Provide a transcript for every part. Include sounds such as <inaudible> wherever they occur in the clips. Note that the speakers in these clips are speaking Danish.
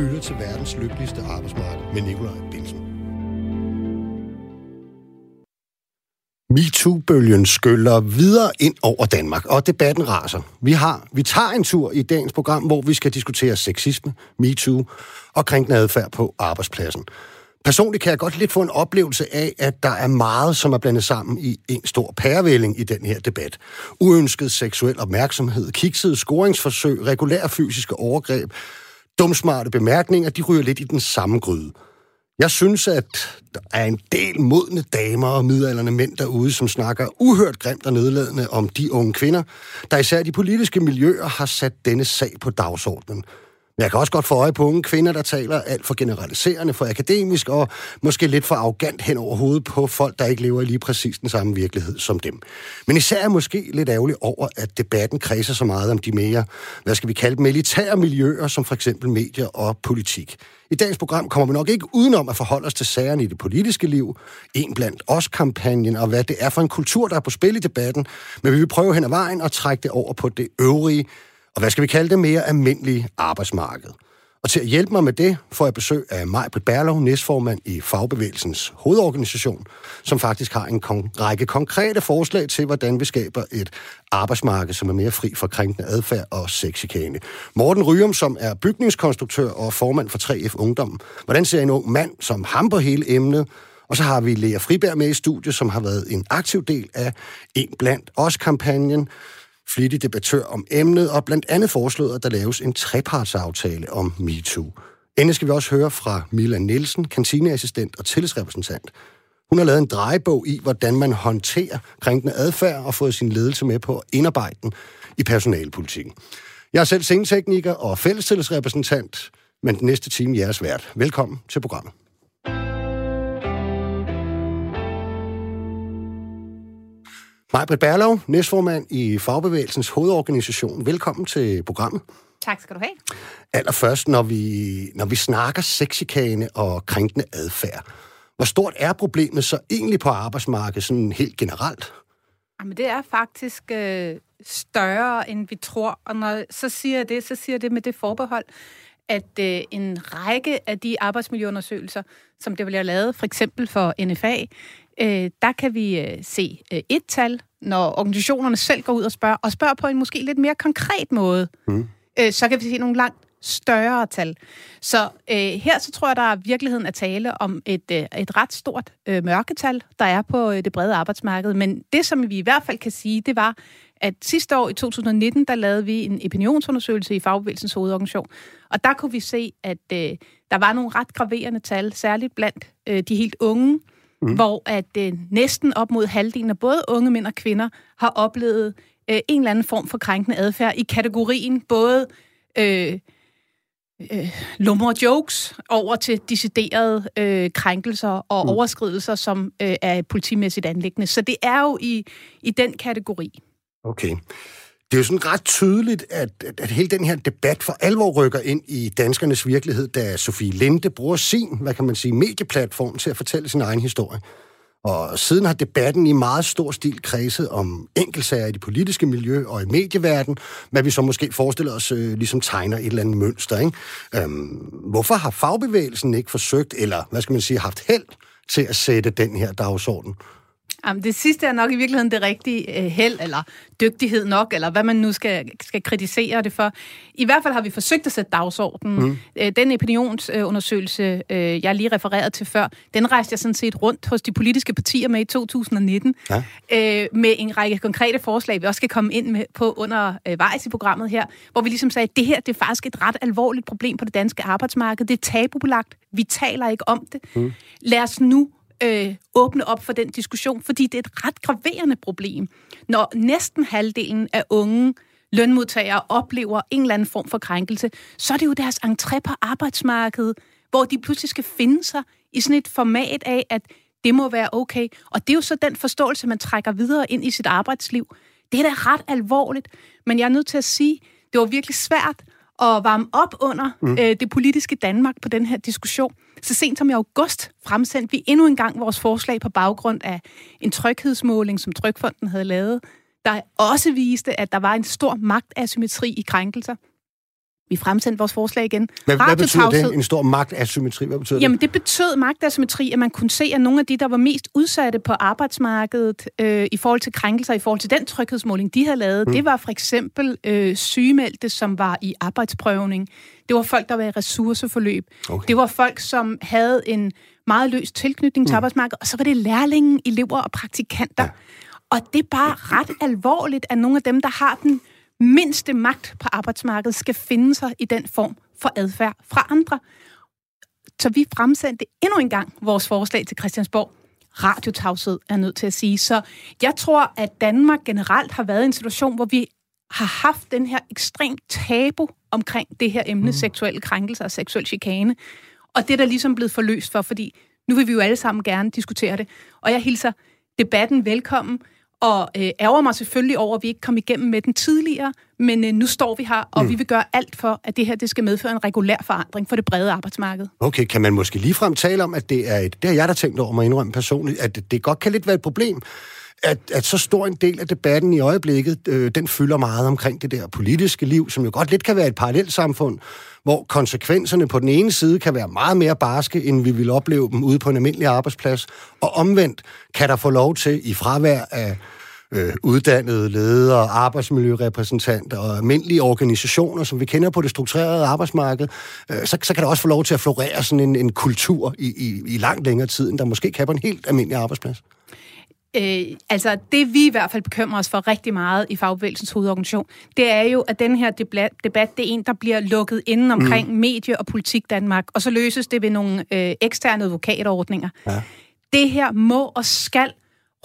lytter til verdens lykkeligste arbejdsmarked med Nikolaj Bilsen. MeToo-bølgen skyller videre ind over Danmark, og debatten raser. Vi, har, vi tager en tur i dagens program, hvor vi skal diskutere sexisme, MeToo og krænkende adfærd på arbejdspladsen. Personligt kan jeg godt lidt få en oplevelse af, at der er meget, som er blandet sammen i en stor pærevælling i den her debat. Uønsket seksuel opmærksomhed, kiksede scoringsforsøg, regulære fysiske overgreb, dumsmarte bemærkninger, de ryger lidt i den samme gryde. Jeg synes, at der er en del modne damer og midalderne mænd derude, som snakker uhørt grimt og nedladende om de unge kvinder, der især de politiske miljøer har sat denne sag på dagsordenen. Men jeg kan også godt få øje på unge kvinder, der taler alt for generaliserende, for akademisk og måske lidt for arrogant hen over hovedet på folk, der ikke lever i lige præcis den samme virkelighed som dem. Men især er jeg måske lidt ærgerlig over, at debatten kredser så meget om de mere, hvad skal vi kalde dem, militære miljøer, som for eksempel medier og politik. I dagens program kommer vi nok ikke udenom at forholde os til sagerne i det politiske liv, en blandt os kampagnen og hvad det er for en kultur, der er på spil i debatten, men vi vil prøve hen ad vejen og trække det over på det øvrige, og hvad skal vi kalde det, mere almindelige arbejdsmarked. Og til at hjælpe mig med det, får jeg besøg af Majbrit Berlov, næstformand i Fagbevægelsens hovedorganisation, som faktisk har en kon- række konkrete forslag til, hvordan vi skaber et arbejdsmarked, som er mere fri for krænkende adfærd og sexikane. Morten Ryum, som er bygningskonstruktør og formand for 3F Ungdom. Hvordan ser en ung mand som ham på hele emnet? Og så har vi Lea Friberg med i studiet, som har været en aktiv del af En Blandt Os-kampagnen, flittig debattør om emnet, og blandt andet foreslået, at der laves en trepartsaftale om MeToo. Endelig skal vi også høre fra Mila Nielsen, kantineassistent og tillidsrepræsentant. Hun har lavet en drejebog i, hvordan man håndterer krænkende adfærd og fået sin ledelse med på at indarbejde den i personalpolitikken. Jeg er selv scenetekniker og fællestillidsrepræsentant, men den næste time jeres vært. Velkommen til programmet. Majbrit Berlov, næstformand i Fagbevægelsens hovedorganisation. Velkommen til programmet. Tak skal du have. Allerførst, når vi, når vi snakker sexikane og krænkende adfærd, hvor stort er problemet så egentlig på arbejdsmarkedet sådan helt generelt? Jamen, det er faktisk øh, større, end vi tror. Og når så siger jeg det, så siger jeg det med det forbehold, at øh, en række af de arbejdsmiljøundersøgelser, som det bliver lavet, for eksempel for NFA, øh, der kan vi øh, se øh, et tal, når organisationerne selv går ud og spørger, og spørger på en måske lidt mere konkret måde, mm. øh, så kan vi se nogle langt større tal. Så øh, her så tror jeg, der er virkeligheden at tale om et, øh, et ret stort øh, mørketal, der er på øh, det brede arbejdsmarked. Men det, som vi i hvert fald kan sige, det var, at sidste år i 2019, der lavede vi en opinionsundersøgelse i Fagbevægelsens hovedorganisation. Og der kunne vi se, at øh, der var nogle ret graverende tal, særligt blandt øh, de helt unge, mm. hvor at øh, næsten op mod halvdelen af både unge mænd og kvinder har oplevet øh, en eller anden form for krænkende adfærd i kategorien både øh, øh, lummer jokes over til deciderede øh, krænkelser og mm. overskridelser, som øh, er politimæssigt anlæggende. Så det er jo i, i den kategori. Okay. Det er jo sådan ret tydeligt, at, at hele den her debat for alvor rykker ind i danskernes virkelighed, da Sofie Linde bruger sin, hvad kan man sige, medieplatform til at fortælle sin egen historie. Og siden har debatten i meget stor stil kredset om enkeltsager i det politiske miljø og i medieverden, hvad vi så måske forestiller os øh, ligesom tegner et eller andet mønster. Ikke? Øhm, hvorfor har fagbevægelsen ikke forsøgt, eller hvad skal man sige, haft held til at sætte den her dagsorden? Jamen, det sidste er nok i virkeligheden det rigtige øh, held, eller dygtighed nok, eller hvad man nu skal, skal kritisere det for. I hvert fald har vi forsøgt at sætte dagsordenen. Mm. Øh, den opinionsundersøgelse, øh, jeg lige refererede til før, den rejste jeg sådan set rundt hos de politiske partier med i 2019, ja. med en række konkrete forslag, vi også skal komme ind med på under øh, vejs i programmet her, hvor vi ligesom sagde, at det her det er faktisk et ret alvorligt problem på det danske arbejdsmarked. Det er tabubelagt. Vi taler ikke om det. Mm. Lad os nu øh, åbne op for den diskussion, fordi det er et ret graverende problem, når næsten halvdelen af unge lønmodtagere oplever en eller anden form for krænkelse, så er det jo deres entré på arbejdsmarkedet, hvor de pludselig skal finde sig i sådan et format af, at det må være okay. Og det er jo så den forståelse, man trækker videre ind i sit arbejdsliv. Det er da ret alvorligt, men jeg er nødt til at sige, det var virkelig svært at varme op under mm. øh, det politiske Danmark på den her diskussion. Så sent som i august fremsendte vi endnu en gang vores forslag på baggrund af en tryghedsmåling, som Trykfonden havde lavet, der også viste, at der var en stor magtasymmetri i krænkelser. Vi fremsendte vores forslag igen. Hvad, hvad betyder det? En stor magtasymmetri? Hvad betyder Jamen, det betød magtasymmetri, at man kunne se, at nogle af de, der var mest udsatte på arbejdsmarkedet øh, i forhold til krænkelser, i forhold til den tryghedsmåling, de havde lavet, mm. det var for eksempel øh, sygemeldte, som var i arbejdsprøvning. Det var folk, der var i ressourceforløb. Okay. Det var folk, som havde en meget løs tilknytning til mm. arbejdsmarkedet. Og så var det lærlinge, elever og praktikanter. Ja. Og det er bare ret alvorligt, at nogle af dem, der har den mindste magt på arbejdsmarkedet, skal finde sig i den form for adfærd fra andre. Så vi fremsendte endnu en gang vores forslag til Christiansborg. Radiotavshed er nødt til at sige. Så jeg tror, at Danmark generelt har været i en situation, hvor vi har haft den her ekstremt tabu omkring det her emne, mm. seksuelle krænkelser og seksuel chikane. Og det er der ligesom blevet forløst for, fordi nu vil vi jo alle sammen gerne diskutere det. Og jeg hilser debatten velkommen, og øh, ærger mig selvfølgelig over, at vi ikke kom igennem med den tidligere, men øh, nu står vi her, og mm. vi vil gøre alt for, at det her det skal medføre en regulær forandring for det brede arbejdsmarked. Okay, kan man måske ligefrem tale om, at det er et, det har jeg da tænkt over mig indrømme personligt, at det godt kan lidt være et problem, at, at så stor en del af debatten i øjeblikket, øh, den fylder meget omkring det der politiske liv, som jo godt lidt kan være et parallelt samfund, hvor konsekvenserne på den ene side kan være meget mere barske, end vi vil opleve dem ude på en almindelig arbejdsplads, og omvendt kan der få lov til i fravær af øh, uddannede ledere, arbejdsmiljørepræsentanter og almindelige organisationer, som vi kender på det strukturerede arbejdsmarked, øh, så, så kan der også få lov til at florere sådan en, en kultur i, i, i langt længere tid, end der måske kan på en helt almindelig arbejdsplads. Øh, altså, det vi i hvert fald bekymrer os for rigtig meget i Fagbevægelsens hovedorganisation, det er jo, at den her debat, det er en, der bliver lukket inden omkring mm. medie- og politik Danmark, og så løses det ved nogle øh, eksterne advokatordninger. Ja. Det her må og skal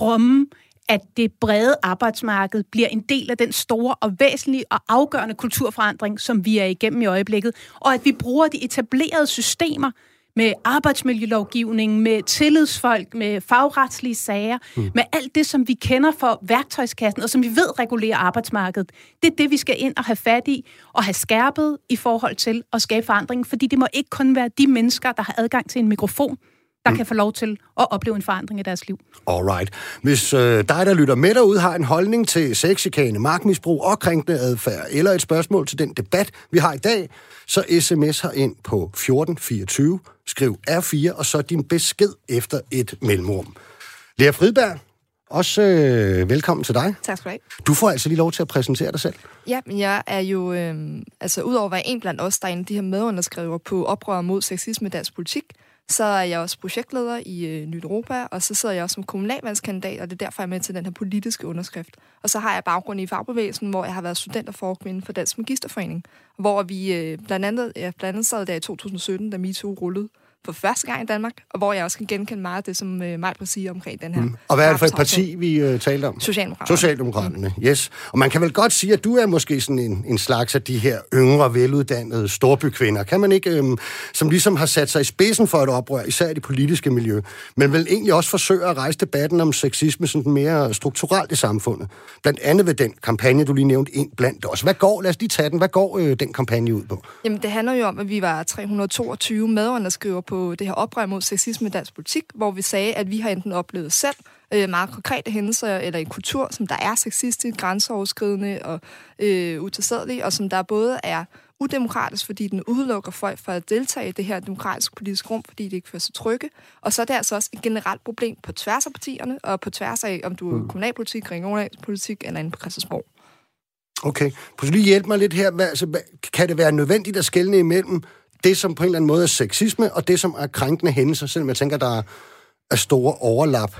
rumme at det brede arbejdsmarked bliver en del af den store og væsentlige og afgørende kulturforandring, som vi er igennem i øjeblikket, og at vi bruger de etablerede systemer, med arbejdsmiljølovgivning, med tillidsfolk, med fagretslige sager, mm. med alt det, som vi kender for værktøjskassen, og som vi ved regulerer arbejdsmarkedet. Det er det, vi skal ind og have fat i, og have skærpet i forhold til at skabe forandring, fordi det må ikke kun være de mennesker, der har adgang til en mikrofon, der mm. kan få lov til at opleve en forandring i deres liv. Alright. Hvis øh, dig, der lytter med derude, har en holdning til sexikane, magtmisbrug og krænkende adfærd, eller et spørgsmål til den debat, vi har i dag, så sms her ind på 1424, skriv R4, og så din besked efter et mellemrum. Lea Fridberg, også øh, velkommen til dig. Tak skal du have. Du får altså lige lov til at præsentere dig selv. Ja, men jeg er jo, øh, altså udover at være en blandt os, der er en af de her medunderskriver på oprør mod sexisme i dansk politik, så er jeg også projektleder i øh, Nyt Europa, og så sidder jeg også som kommunalvalgskandidat, og det er derfor, jeg er med til den her politiske underskrift. Og så har jeg baggrund i fagbevægelsen, hvor jeg har været student og forkvinde for Dansk Magisterforening, hvor vi øh, blandt andet, ja, blandt andet sad der i 2017, da MeToo rullede for første gang i Danmark, og hvor jeg også kan genkende meget af det, som øh, Majbrit siger omkring den her. Mm. Og hvad er det for et parti, vi øh, talte om? Socialdemokraterne. Socialdemokraterne, mm. yes. Og man kan vel godt sige, at du er måske sådan en, en slags af de her yngre, veluddannede storbykvinder, kan man ikke, øhm, som ligesom har sat sig i spidsen for et oprør, især i det politiske miljø, men vel egentlig også forsøger at rejse debatten om sexisme sådan mere strukturelt i samfundet. Blandt andet ved den kampagne, du lige nævnte, ind blandt os. Hvad går, lad os lige tage den, hvad går øh, den kampagne ud på? Jamen, det handler jo om, at vi var 322 medunderskrivere på på det her oprør mod sexisme i dansk politik, hvor vi sagde, at vi har enten oplevet selv øh, meget konkrete hændelser, eller en kultur, som der er sexistisk, grænseoverskridende og øh, utilsædelig, og som der både er udemokratisk, fordi den udelukker folk fra at deltage i det her demokratiske politiske rum, fordi de ikke føler sig trygge. Og så er det altså også et generelt problem på tværs af partierne, og på tværs af, om du er mm. kommunalpolitik, regionalpolitik eller inde på Christiansborg. Okay. Prøv lige hjælpe mig lidt her. Hvad, altså, kan det være nødvendigt at skelne imellem det, som på en eller anden måde er sexisme, og det, som er krænkende hændelser, selvom jeg tænker, der er store overlap.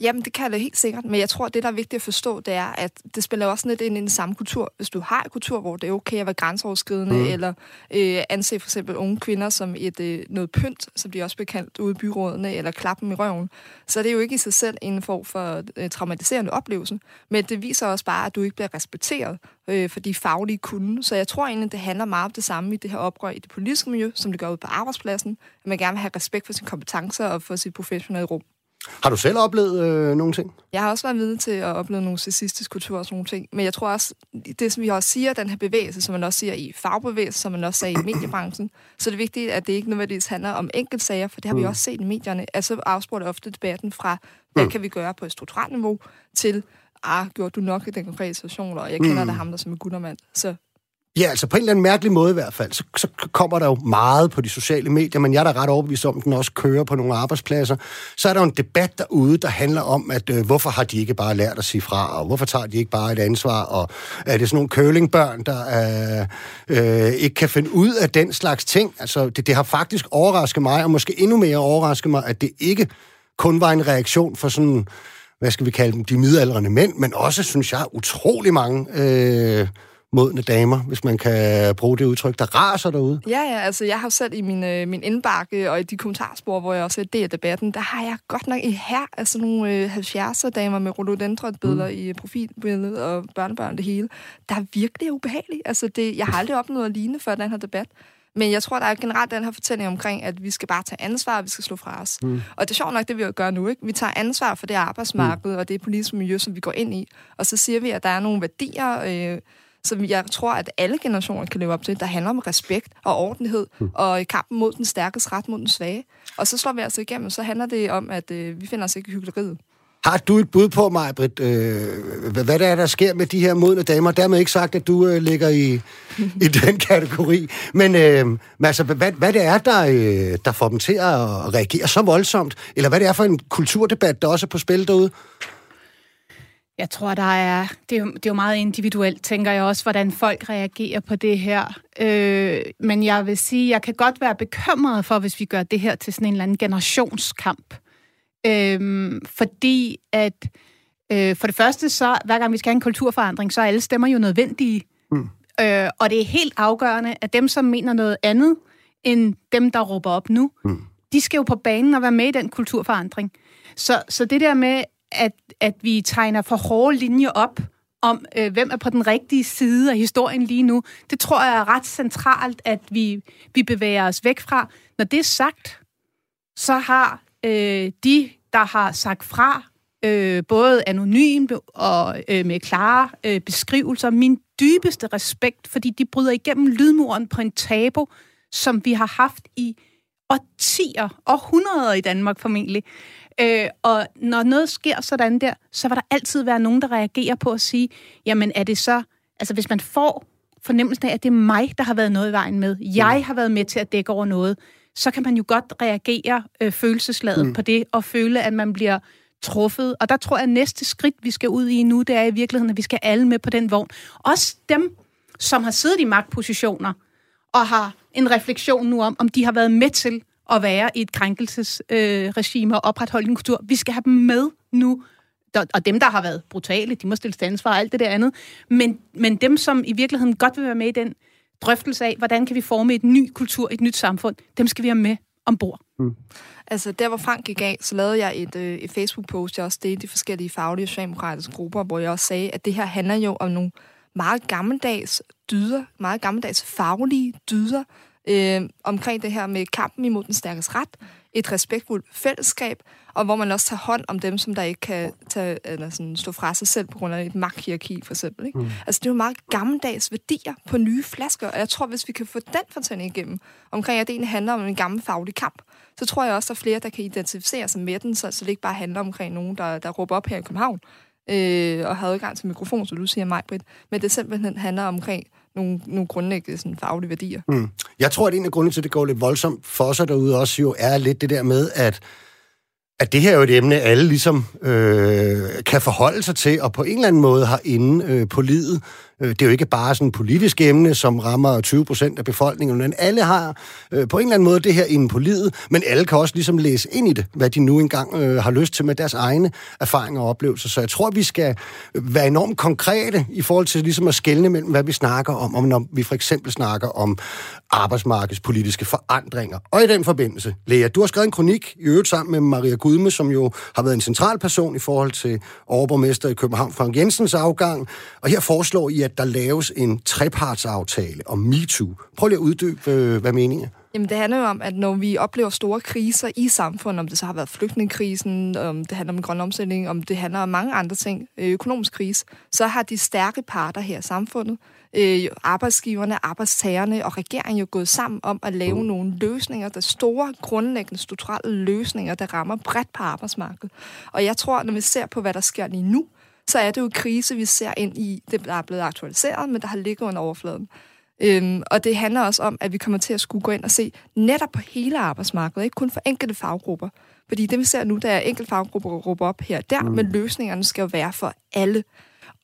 Jamen, det kan det helt sikkert, men jeg tror, det, der er vigtigt at forstå, det er, at det spiller også lidt ind i den samme kultur. Hvis du har en kultur, hvor det er okay at være grænseoverskridende, mm. eller øh, anse for eksempel unge kvinder som et øh, noget pynt, som de også bliver kaldt ude i byrådene, eller klappen i røven, så er det jo ikke i sig selv en form for øh, traumatiserende oplevelse, men det viser også bare, at du ikke bliver respekteret øh, for de faglige kunde. Så jeg tror egentlig, det handler meget om det samme i det her oprør i det politiske miljø, som det gør ud på arbejdspladsen, at man gerne vil have respekt for sine kompetencer og for sit professionelle rum. Har du selv oplevet øh, nogle ting? Jeg har også været vidne til at opleve nogle sexistisk kultur og sådan nogle ting. Men jeg tror også, det som vi også siger, den her bevægelse, som man også siger i fagbevægelsen, som man også sagde i mediebranchen, så er det vigtigt, at det ikke nødvendigvis handler om enkeltsager, for det har mm. vi også set i medierne. Altså afspurgte ofte debatten fra, hvad mm. kan vi gøre på et strukturelt niveau, til, ah, gjorde du nok i den konkrete situation, og jeg kender mm. dig ham der som en guttermand. Så Ja, altså på en eller anden mærkelig måde i hvert fald, så, så kommer der jo meget på de sociale medier, men jeg er da ret overbevist om, at den også kører på nogle arbejdspladser. Så er der jo en debat derude, der handler om, at øh, hvorfor har de ikke bare lært at sige fra, og hvorfor tager de ikke bare et ansvar, og er det sådan nogle curlingbørn, der øh, øh, ikke kan finde ud af den slags ting? Altså, det, det har faktisk overrasket mig, og måske endnu mere overrasket mig, at det ikke kun var en reaktion for sådan, hvad skal vi kalde dem, de midaldrende mænd, men også, synes jeg, utrolig mange... Øh, modne damer, hvis man kan bruge det udtryk, der raser derude. Ja, ja, altså jeg har selv i min, øh, min indbakke og i de kommentarspor, hvor jeg også er del af debatten, der har jeg godt nok i her altså nogle øh, 70'er damer med rhododendron-billeder mm. i profilbilledet og børnebørn det hele, der er virkelig ubehageligt. Altså det, jeg har aldrig opnået at ligne før den her debat. Men jeg tror, der er generelt den her fortælling omkring, at vi skal bare tage ansvar, og vi skal slå fra os. Mm. Og det er sjovt nok, det vi gør nu. Ikke? Vi tager ansvar for det arbejdsmarked mm. og det politiske miljø, som vi går ind i. Og så siger vi, at der er nogle værdier, øh, som jeg tror, at alle generationer kan leve op til, der handler om respekt og ordentlighed, mm. og kampen mod den stærkes ret mod den svage. Og så slår vi altså igennem, så handler det om, at øh, vi finder os ikke i hyggeleriet. Har du et bud på, mig, Britt, øh, hvad, hvad der er, der sker med de her modne damer? Dermed ikke sagt, at du øh, ligger i, i <laughs> den kategori. Men øh, altså, hvad, hvad det er, der, øh, der får dem til at reagere så voldsomt? Eller hvad det er for en kulturdebat, der også er på spil derude? Jeg tror, der er, det, er jo, det er jo meget individuelt, tænker jeg også, hvordan folk reagerer på det her. Øh, men jeg vil sige, jeg kan godt være bekymret for, hvis vi gør det her til sådan en eller anden generationskamp. Øh, fordi at øh, for det første, så hver gang vi skal have en kulturforandring, så er alle stemmer jo nødvendige. Mm. Øh, og det er helt afgørende, at dem, som mener noget andet end dem, der råber op nu, mm. de skal jo på banen og være med i den kulturforandring. Så, så det der med, at, at vi tegner for hårde linjer op om, øh, hvem er på den rigtige side af historien lige nu, det tror jeg er ret centralt, at vi, vi bevæger os væk fra. Når det er sagt, så har øh, de, der har sagt fra, øh, både anonymt og øh, med klare øh, beskrivelser, min dybeste respekt, fordi de bryder igennem lydmuren på en tabu, som vi har haft i årtier, og hundreder i Danmark formentlig. Øh, og når noget sker sådan der, så vil der altid være nogen, der reagerer på at sige, jamen er det så, altså hvis man får fornemmelsen af, at det er mig, der har været noget i vejen med, jeg har været med til at dække over noget, så kan man jo godt reagere øh, følelsesladet mm. på det, og føle, at man bliver truffet. Og der tror jeg, at næste skridt, vi skal ud i nu, det er i virkeligheden, at vi skal alle med på den vogn. Også dem, som har siddet i magtpositioner, og har en refleksion nu om, om de har været med til at være i et krænkelsesregime øh, og opretholde en kultur. Vi skal have dem med nu. Og dem, der har været brutale, de må stille til ansvar og alt det der andet. Men, men dem, som i virkeligheden godt vil være med i den drøftelse af, hvordan kan vi forme et ny kultur, et nyt samfund, dem skal vi have med ombord. Mm. Altså, der hvor Frank gik af, så lavede jeg et, øh, et Facebook-post, jeg også delte de forskellige faglige socialdemokratiske grupper, hvor jeg også sagde, at det her handler jo om nogle meget gammeldags dyder, meget gammeldags faglige dyder, øh, omkring det her med kampen imod den stærkes ret, et respektfuldt fællesskab, og hvor man også tager hånd om dem, som der ikke kan tage, eller sådan, stå fra sig selv på grund af et magthierarki, for eksempel. Ikke? Mm. Altså, det er jo meget gammeldags værdier på nye flasker, og jeg tror, hvis vi kan få den fortælling igennem, omkring at det egentlig handler om en gammel faglig kamp, så tror jeg også, at der er flere, der kan identificere sig med den, så, så det ikke bare handler omkring nogen, der, der råber op her i København, øh, og har adgang til mikrofon, så du siger mig, Britt, men det simpelthen handler omkring nogle, nogle grundlæggende sådan, faglige værdier. Mm. Jeg tror, at en af grundene til, at det går lidt voldsomt for sig derude også jo, er lidt det der med, at at det her er jo et emne, alle ligesom øh, kan forholde sig til, og på en eller anden måde har inde øh, på livet. Øh, det er jo ikke bare sådan et politisk emne, som rammer 20 procent af befolkningen, men alle har øh, på en eller anden måde det her inde på livet, men alle kan også ligesom læse ind i det, hvad de nu engang øh, har lyst til med deres egne erfaringer og oplevelser. Så jeg tror, vi skal være enormt konkrete i forhold til ligesom at skelne mellem, hvad vi snakker om, om når vi for eksempel snakker om arbejdsmarkedspolitiske forandringer. Og i den forbindelse, Lea, du har skrevet en kronik i øvrigt sammen med Maria Gudme, som jo har været en central person i forhold til overborgmester i København, Frank Jensens afgang, og her foreslår I, at der laves en trepartsaftale om MeToo. Prøv lige at uddybe, øh, hvad meningen er. Jamen, det handler jo om, at når vi oplever store kriser i samfundet, om det så har været flygtningekrisen, om det handler om grøn omstilling, om det handler om mange andre ting, øh, økonomisk krise, så har de stærke parter her i samfundet, øh, arbejdsgiverne, arbejdstagerne og regeringen jo gået sammen om at lave mm. nogle løsninger, der store, grundlæggende, strukturelle løsninger, der rammer bredt på arbejdsmarkedet. Og jeg tror, når vi ser på, hvad der sker lige nu, så er det jo krise, vi ser ind i. Det der er blevet aktualiseret, men der har ligget under overfladen. Øhm, og det handler også om, at vi kommer til at skulle gå ind og se netop på hele arbejdsmarkedet, ikke kun for enkelte faggrupper. Fordi det vi ser nu, der er enkelte faggrupper, der råber op her og der, mm. men løsningerne skal jo være for alle.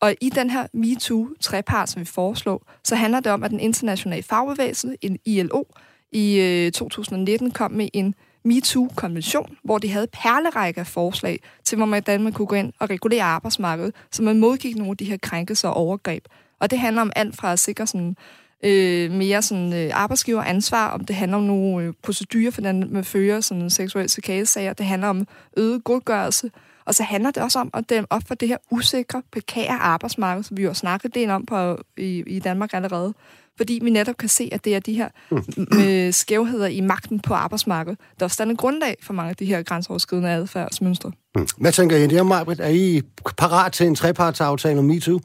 Og i den her MeToo-trepart, som vi foreslår, så handler det om, at den internationale fagbevægelse, en ILO, i øh, 2019 kom med en MeToo-konvention, hvor de havde perlerække af forslag til, hvor man i Danmark kunne gå ind og regulere arbejdsmarkedet, så man modgik nogle af de her krænkelser og overgreb. Og det handler om alt fra at sikre sådan, øh, mere sådan, øh, arbejdsgiveransvar, om det handler om nogle øh, procedurer, for den man fører sådan seksuelle chikanesager, det handler om øget godgørelse, og så handler det også om at dæmme op for det her usikre, prekære arbejdsmarked, som vi jo har snakket det om på, i, i Danmark allerede. Fordi vi netop kan se, at det er de her mm. skævheder i magten på arbejdsmarkedet, der også danner grundlag for mange af de her grænseoverskridende adfærdsmønstre. Mm. Hvad tænker I, det er, Marbet? Er I parat til en trepartsaftale om MeToo?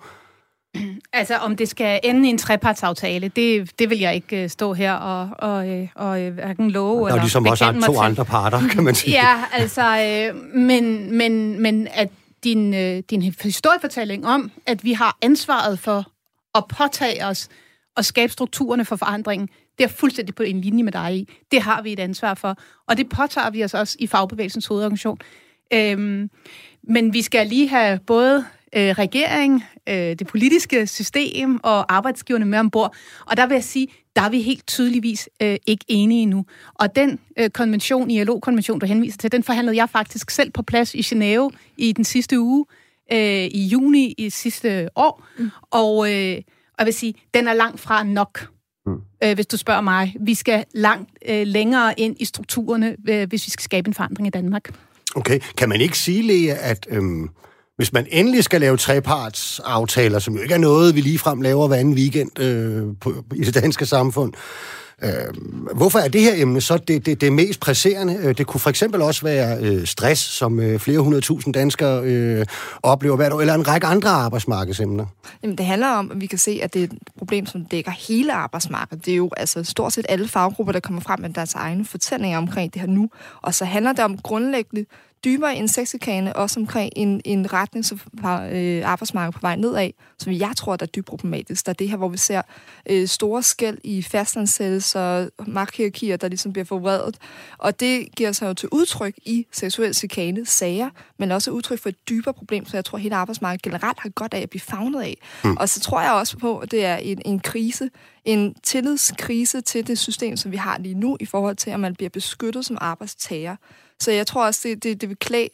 <clears throat> Altså, om det skal ende i en trepartsaftale, det, det vil jeg ikke uh, stå her og, og, øh, og, og øh, hverken love eller Der er ligesom også to til. andre parter, kan man sige. <laughs> ja, altså, men, men, men at din, din historiefortælling om, at vi har ansvaret for at påtage os og skabe strukturerne for forandringen, det er fuldstændig på en linje med dig i. Det har vi et ansvar for, og det påtager vi os også i Fagbevægelsens hovedorganisation. Øhm, men vi skal lige have både øh, regering, øh, det politiske system og arbejdsgiverne med ombord. Og der vil jeg sige, der er vi helt tydeligvis øh, ikke enige nu. Og den øh, konvention, ILO-konvention, du henviser til, den forhandlede jeg faktisk selv på plads i Genève i den sidste uge, øh, i juni i sidste år. Mm. Og, øh, og jeg vil sige, den er langt fra nok. Mm. Øh, hvis du spørger mig. Vi skal langt øh, længere ind i strukturerne, øh, hvis vi skal skabe en forandring i Danmark. Okay. Kan man ikke sige, Lea, at øhm, hvis man endelig skal lave trepartsaftaler, som jo ikke er noget, vi ligefrem laver hver anden weekend øh, på, i det danske samfund, øh, hvorfor er det her emne så det, det, det mest presserende? Øh, det kunne for eksempel også være øh, stress, som øh, flere hundredtusind danskere øh, oplever hvert år, eller en række andre arbejdsmarkedsemner. Jamen, det handler om, at vi kan se, at det er et problem, som dækker hele arbejdsmarkedet. Det er jo altså stort set alle faggrupper, der kommer frem med deres egne fortællinger omkring det her nu. Og så handler det om grundlæggende dybere end sexikane, også omkring en, en retning som øh, arbejdsmarkedet på vej nedad, som jeg tror, der er dybt problematisk. Der er det her, hvor vi ser øh, store skæld i fastansættelser, magthierarkier, der ligesom bliver forvredet. Og det giver sig jo til udtryk i seksuel chikane sager, men også udtryk for et dybere problem, så jeg tror, hele arbejdsmarkedet generelt har godt af at blive fagnet af. Mm. Og så tror jeg også på, at det er en, en krise, en tillidskrise til det system, som vi har lige nu, i forhold til, at man bliver beskyttet som arbejdstager. Så jeg tror også, det, det, det vil klæde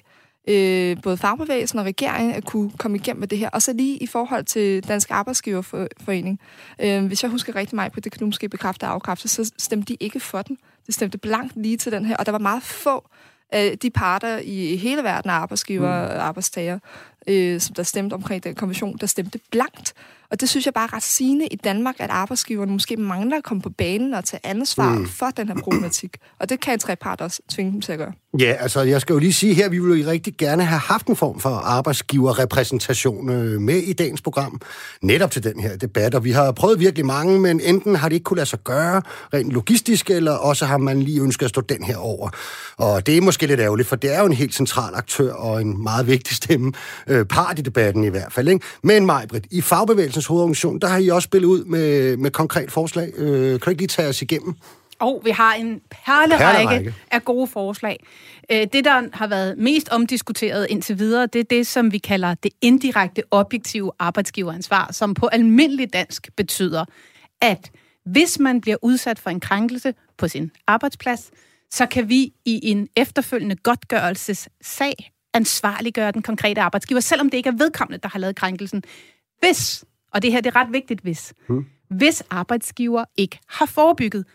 øh, både fagbevægelsen og regeringen at kunne komme igennem med det her. Og så lige i forhold til Dansk Arbejdsgiverforening. Øh, hvis jeg husker rigtig meget på det, kan du måske bekræfte og afkræfte, så stemte de ikke for den. De stemte blankt lige til den her, og der var meget få af de parter i hele verden af arbejdsgiver og mm. arbejdstager, øh, som der stemte omkring den konvention, der stemte blankt. Og det synes jeg bare er ret sigende i Danmark, at arbejdsgiverne måske mangler at komme på banen og tage ansvar mm. for den her problematik. Og det kan en trepart også tvinge dem til at gøre. Ja, altså jeg skal jo lige sige her, vi ville jo rigtig gerne have haft en form for arbejdsgiverrepræsentation øh, med i dagens program, netop til den her debat. Og vi har prøvet virkelig mange, men enten har det ikke kunne lade sig gøre rent logistisk, eller også har man lige ønsket at stå den her over. Og det er måske lidt ærgerligt, for det er jo en helt central aktør og en meget vigtig stemme, øh, part i debatten i hvert fald. Ikke? Men Majbrit, i Fagbevægelsens hovedorganisation, der har I også spillet ud med, med konkret forslag. Øh, kan du ikke lige tage os igennem? Og vi har en perlerække, perlerække af gode forslag. Øh, det, der har været mest omdiskuteret indtil videre, det er det, som vi kalder det indirekte objektive arbejdsgiveransvar, som på almindelig dansk betyder, at hvis man bliver udsat for en krænkelse på sin arbejdsplads, så kan vi i en efterfølgende godtgørelsessag ansvarliggøre den konkrete arbejdsgiver, selvom det ikke er vedkommende, der har lavet krænkelsen. Hvis, og det her det er ret vigtigt hvis, hmm. hvis arbejdsgiver ikke har forebygget,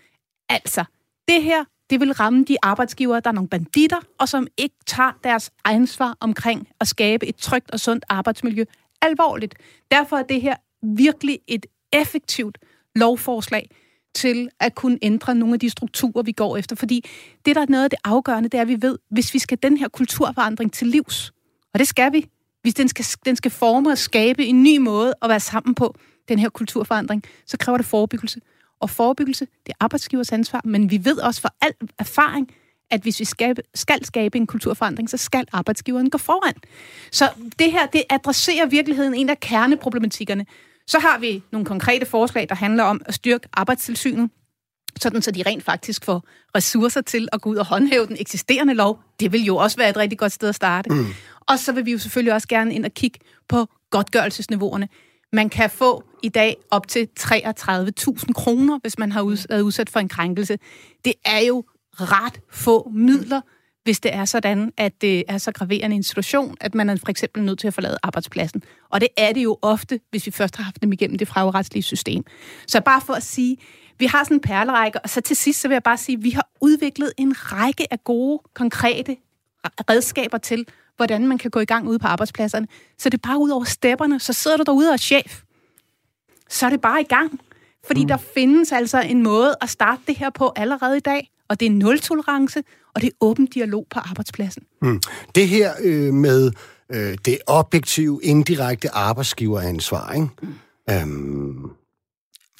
Altså, det her, det vil ramme de arbejdsgivere, der er nogle banditter, og som ikke tager deres ansvar omkring at skabe et trygt og sundt arbejdsmiljø alvorligt. Derfor er det her virkelig et effektivt lovforslag til at kunne ændre nogle af de strukturer, vi går efter. Fordi det, der er noget af det afgørende, det er, at vi ved, hvis vi skal den her kulturforandring til livs, og det skal vi, hvis den skal, den skal forme og skabe en ny måde at være sammen på, den her kulturforandring, så kræver det forebyggelse. Og forebyggelse, det er arbejdsgivers ansvar, men vi ved også fra al erfaring, at hvis vi skal, skal skabe en kulturforandring, så skal arbejdsgiveren gå foran. Så det her, det adresserer virkeligheden en af kerneproblematikkerne, Så har vi nogle konkrete forslag, der handler om at styrke arbejdstilsynet, sådan så de rent faktisk får ressourcer til at gå ud og håndhæve den eksisterende lov. Det vil jo også være et rigtig godt sted at starte. Mm. Og så vil vi jo selvfølgelig også gerne ind og kigge på godtgørelsesniveauerne. Man kan få i dag op til 33.000 kroner, hvis man har været udsat for en krænkelse. Det er jo ret få midler, hvis det er sådan, at det er så graverende en situation, at man er for eksempel nødt til at forlade arbejdspladsen. Og det er det jo ofte, hvis vi først har haft dem igennem det fragretslige system. Så bare for at sige, vi har sådan en perlerække, og så til sidst så vil jeg bare sige, at vi har udviklet en række af gode, konkrete redskaber til, hvordan man kan gå i gang ude på arbejdspladserne. Så det er bare ud over stepperne, så sidder du derude og er chef. Så er det bare i gang. Fordi mm. der findes altså en måde at starte det her på allerede i dag, og det er nul-tolerance, og det er åben dialog på arbejdspladsen. Mm. Det her øh, med øh, det objektive, indirekte arbejdsgiveransvar, ikke? Mm. Øhm,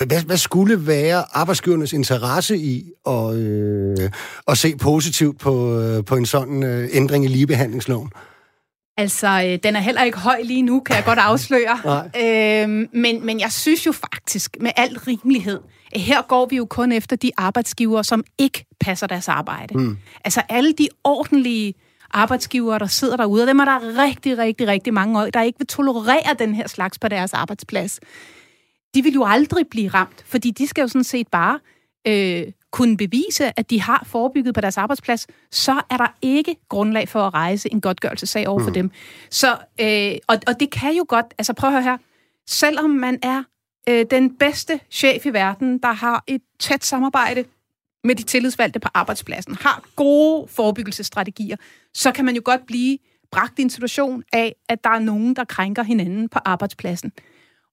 hvad, hvad skulle være arbejdsgivernes interesse i at, øh, at se positivt på, øh, på en sådan øh, ændring i ligebehandlingsloven? Altså, øh, den er heller ikke høj lige nu, kan jeg godt afsløre. <laughs> øhm, men, men jeg synes jo faktisk, med al rimelighed, at her går vi jo kun efter de arbejdsgivere, som ikke passer deres arbejde. Mm. Altså alle de ordentlige arbejdsgivere, der sidder derude, og dem er der rigtig, rigtig, rigtig mange af, der ikke vil tolerere den her slags på deres arbejdsplads. De vil jo aldrig blive ramt, fordi de skal jo sådan set bare øh, kunne bevise, at de har forebygget på deres arbejdsplads, så er der ikke grundlag for at rejse en godtgørelsesag over for mm. dem. Så, øh, og, og det kan jo godt, altså prøv at høre her, selvom man er øh, den bedste chef i verden, der har et tæt samarbejde med de tillidsvalgte på arbejdspladsen, har gode forebyggelsesstrategier, så kan man jo godt blive bragt i en situation af, at der er nogen, der krænker hinanden på arbejdspladsen.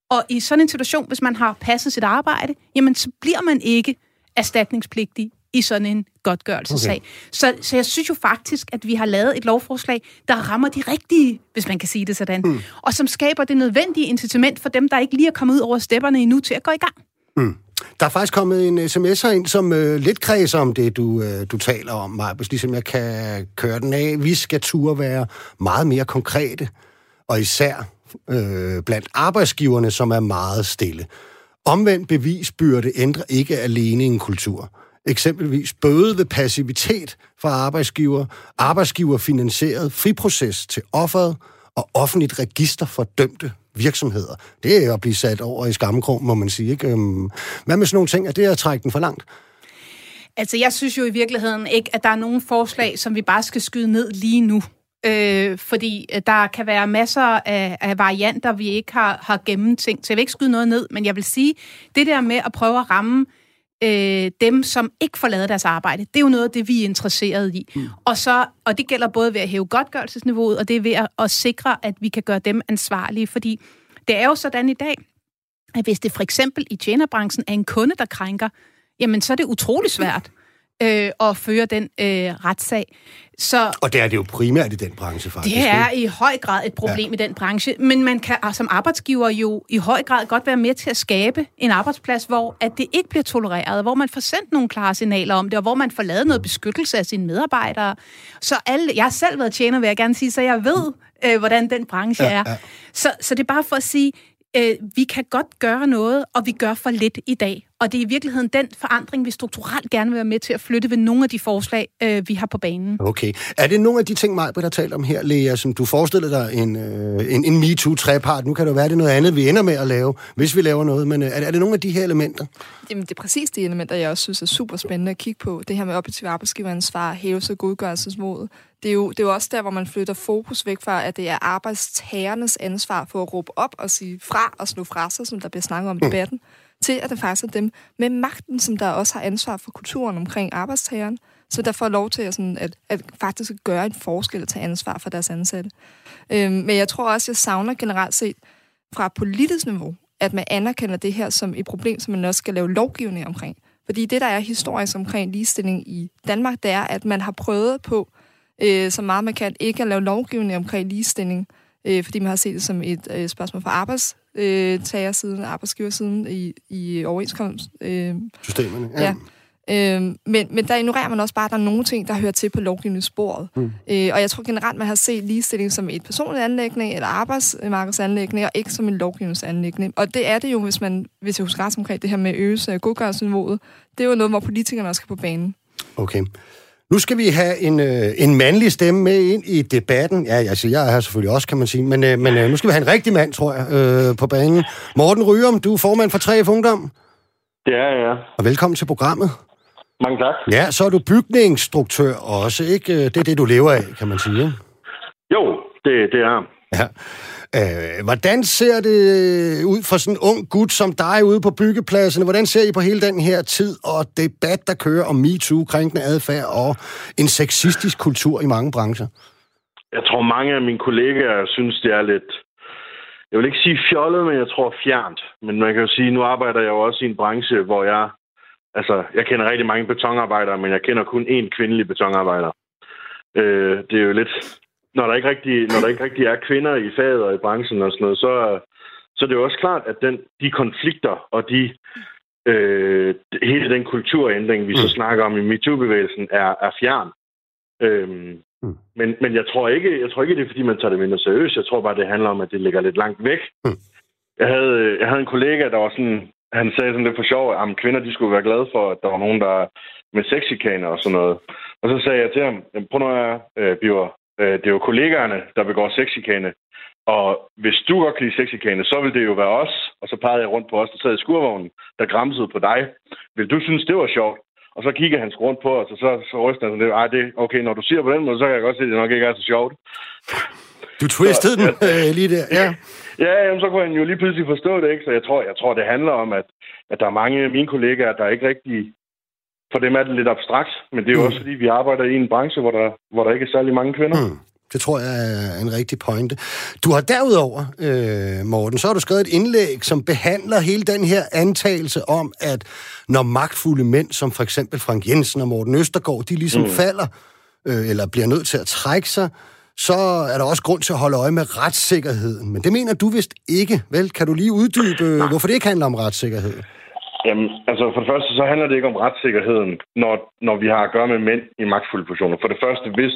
Og i sådan en situation, hvis man har passet sit arbejde, jamen så bliver man ikke erstatningspligtig i sådan en godtgørelsesag. Okay. Så, så jeg synes jo faktisk, at vi har lavet et lovforslag, der rammer de rigtige, hvis man kan sige det sådan, mm. og som skaber det nødvendige incitament for dem, der ikke lige er kommet ud over stepperne endnu, til at gå i gang. Mm. Der er faktisk kommet en sms ind, som øh, lidt kredser om det, du, øh, du taler om, Marcus, ligesom jeg kan køre den af. Vi skal turde være meget mere konkrete, og især øh, blandt arbejdsgiverne, som er meget stille. Omvendt bevisbyrde ændrer ikke alene en kultur. Eksempelvis bøde ved passivitet fra arbejdsgiver, arbejdsgiverfinansieret friproces til offeret og offentligt register for dømte virksomheder. Det er at blive sat over i skammekrog, må man sige. Ikke? Øhm, hvad med sådan nogle ting? Er det at trække den for langt? Altså, jeg synes jo i virkeligheden ikke, at der er nogen forslag, som vi bare skal skyde ned lige nu. Øh, fordi øh, der kan være masser af, af varianter, vi ikke har, har gennemtænkt. Så jeg vil ikke skyde noget ned, men jeg vil sige, det der med at prøve at ramme øh, dem, som ikke får lavet deres arbejde, det er jo noget af det, vi er interesseret i. Mm. Og, så, og det gælder både ved at hæve godtgørelsesniveauet, og det er ved at, at sikre, at vi kan gøre dem ansvarlige. Fordi det er jo sådan i dag, at hvis det for eksempel i tjenerbranchen er en kunde, der krænker, jamen så er det utrolig svært øh, at føre den øh, retssag. Så, og det er det jo primært i den branche, faktisk. Det er i høj grad et problem ja. i den branche, men man kan altså, som arbejdsgiver jo i høj grad godt være med til at skabe en arbejdsplads, hvor at det ikke bliver tolereret, hvor man får sendt nogle klare signaler om det, og hvor man får lavet noget beskyttelse af sine medarbejdere. Så alle, jeg har selv været tjener, vil jeg gerne sige, så jeg ved, øh, hvordan den branche ja, er. Ja. Så, så det er bare for at sige, øh, vi kan godt gøre noget, og vi gør for lidt i dag. Og det er i virkeligheden den forandring, vi strukturelt gerne vil være med til at flytte ved nogle af de forslag, øh, vi har på banen. Okay. Er det nogle af de ting, Majbrit har talt om her, Lea, som du forestiller dig en, øh, en, en MeToo-trepart? Nu kan det være, det er noget andet, vi ender med at lave, hvis vi laver noget. Men øh, er, det, er det nogle af de her elementer? Jamen, det er præcis de elementer, jeg også synes er super spændende at kigge på. Det her med objektiv arbejdsgiveransvar, hævelse og godgørelsesmod. Det er, jo, det er jo også der, hvor man flytter fokus væk fra, at det er arbejdstagernes ansvar for at råbe op og sige fra og slå fra sig, som der bliver snakket om i mm. debatten. Mm til at det faktisk er dem med magten, som der også har ansvar for kulturen omkring arbejdstageren, så der får lov til at, sådan, at, at faktisk gøre en forskel og tage ansvar for deres ansatte. Øhm, men jeg tror også, jeg savner generelt set fra politisk niveau, at man anerkender det her som et problem, som man også skal lave lovgivning omkring. Fordi det, der er historisk omkring ligestilling i Danmark, det er, at man har prøvet på, øh, så meget man kan, ikke at lave lovgivning omkring ligestilling, øh, fordi man har set det som et øh, spørgsmål for arbejds arbejdstagersiden, arbejdsgiversiden i, i overenskomst. Øh, Systemerne, ja. Øhm, men, men der ignorerer man også bare, at der er nogle ting, der hører til på lovgivningssporet. Mm. Øh, og jeg tror generelt, man har set ligestilling som et personligt anlæggende eller arbejdsmarkedsanlæggende, og ikke som en lovgivningsanlæggende. Og det er det jo, hvis man, hvis jeg husker ret omkring det her med øvelse af godgørelsesniveauet, det er jo noget, hvor politikerne også skal på banen. Okay. Nu skal vi have en, øh, en mandlig stemme med ind i debatten. Ja, altså, jeg er her selvfølgelig også, kan man sige. Men, øh, men øh, nu skal vi have en rigtig mand, tror jeg, øh, på banen. Morten Ryum, du er formand for 3F Ungdom. Det er jeg, ja. Og velkommen til programmet. Mange tak. Ja, så er du bygningsstruktør også, ikke? Det er det, du lever af, kan man sige. Jo, det, det er. Ja. Øh, hvordan ser det øh, ud for sådan en ung gut som dig ude på byggepladserne? Hvordan ser I på hele den her tid og debat, der kører om MeToo, krænkende adfærd og en sexistisk kultur i mange brancher? Jeg tror, mange af mine kollegaer synes, det er lidt... Jeg vil ikke sige fjollet, men jeg tror fjernt. Men man kan jo sige, nu arbejder jeg jo også i en branche, hvor jeg... Altså, jeg kender rigtig mange betonarbejdere, men jeg kender kun én kvindelig betonarbejder. Øh, det er jo lidt når der ikke rigtig, når der ikke rigtig er kvinder i faget og i branchen og sådan noget, så, så det er jo også klart, at den, de konflikter og de øh, hele den kulturændring, vi så mm. snakker om i MeToo-bevægelsen, er, er fjern. Øhm, mm. men, men jeg tror ikke, jeg tror ikke, det er fordi, man tager det mindre seriøst. Jeg tror bare, det handler om, at det ligger lidt langt væk. Mm. Jeg, havde, jeg havde en kollega, der var sådan, han sagde sådan lidt for sjov, at kvinder de skulle være glade for, at der var nogen, der med sexikaner og sådan noget. Og så sagde jeg til ham, prøv nu at øh, Biver, det er jo kollegaerne, der begår sexikane. Og hvis du godt kan lide sexikane, så vil det jo være os. Og så pegede jeg rundt på os, der sad i skurvognen, der græmsede på dig. Vil du synes, det var sjovt? Og så kigger han rundt på os, og så, så ryster han sådan det, okay, når du siger på den måde, så kan jeg godt se, at det nok ikke er så sjovt. Du twistede så, den øh, lige der, ja. ja, jamen, så kunne han jo lige pludselig forstå det, ikke? Så jeg tror, jeg tror det handler om, at, at der er mange af mine kollegaer, der ikke rigtig for dem er det lidt abstrakt, men det er jo mm. også fordi, vi arbejder i en branche, hvor der, hvor der ikke er særlig mange kvinder. Mm. Det tror jeg er en rigtig pointe. Du har derudover, øh, Morten, så har du skrevet et indlæg, som behandler hele den her antagelse om, at når magtfulde mænd, som for eksempel Frank Jensen og Morten Østergaard, de ligesom mm. falder, øh, eller bliver nødt til at trække sig, så er der også grund til at holde øje med retssikkerheden. Men det mener du vist ikke, vel? Kan du lige uddybe, Nej. hvorfor det ikke handler om retssikkerhed? Jamen, altså for det første, så handler det ikke om retssikkerheden, når, når vi har at gøre med mænd i magtfulde positioner. For det første, hvis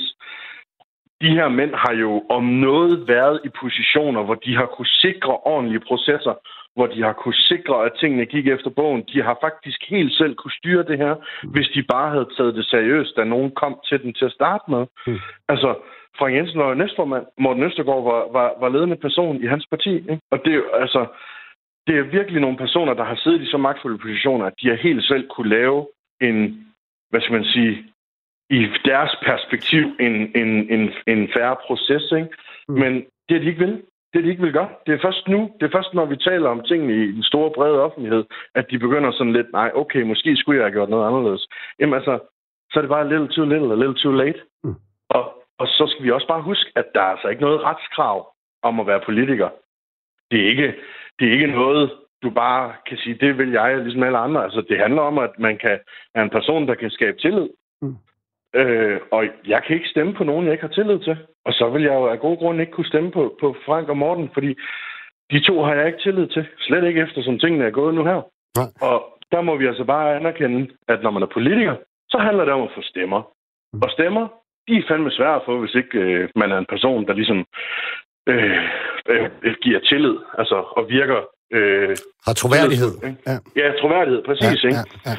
de her mænd har jo om noget været i positioner, hvor de har kunne sikre ordentlige processer, hvor de har kunne sikre, at tingene gik efter bogen. De har faktisk helt selv kunne styre det her, hvis de bare havde taget det seriøst, da nogen kom til den til at starte med. Mm. Altså, Frank Jensen var jo næstformand. Morten Østergaard var, var, var ledende person i hans parti. Ikke? Og det er jo, altså, det er virkelig nogle personer, der har siddet i så magtfulde positioner, at de har helt selv kunne lave en, hvad skal man sige, i deres perspektiv en, en, en, en færre proces. Ikke? Mm. Men det er de ikke vil. Det er de ikke vil gøre. Det er først nu, det er først når vi taler om tingene i den store brede offentlighed, at de begynder sådan lidt, nej, okay, måske skulle jeg have gjort noget anderledes. Jamen altså, så er det bare little too little og little too late. Mm. Og, og så skal vi også bare huske, at der er altså ikke noget retskrav om at være politiker. Det er ikke, det er ikke noget, du bare kan sige, det vil jeg, ligesom alle andre. Altså, det handler om, at man kan er en person, der kan skabe tillid. Mm. Øh, og jeg kan ikke stemme på nogen, jeg ikke har tillid til. Og så vil jeg jo af god grund ikke kunne stemme på, på Frank og Morten, fordi de to har jeg ikke tillid til. Slet ikke efter, som tingene er gået nu her. Nej. Og der må vi altså bare anerkende, at når man er politiker, så handler det om at få stemmer. Mm. Og stemmer, de er fandme svære at få, hvis ikke øh, man er en person, der ligesom øh, øh, giver tillid, altså og virker... Øh, Har troværdighed. Tillid, ja. ja, troværdighed, præcis. Ja, ikke? Ja, ja.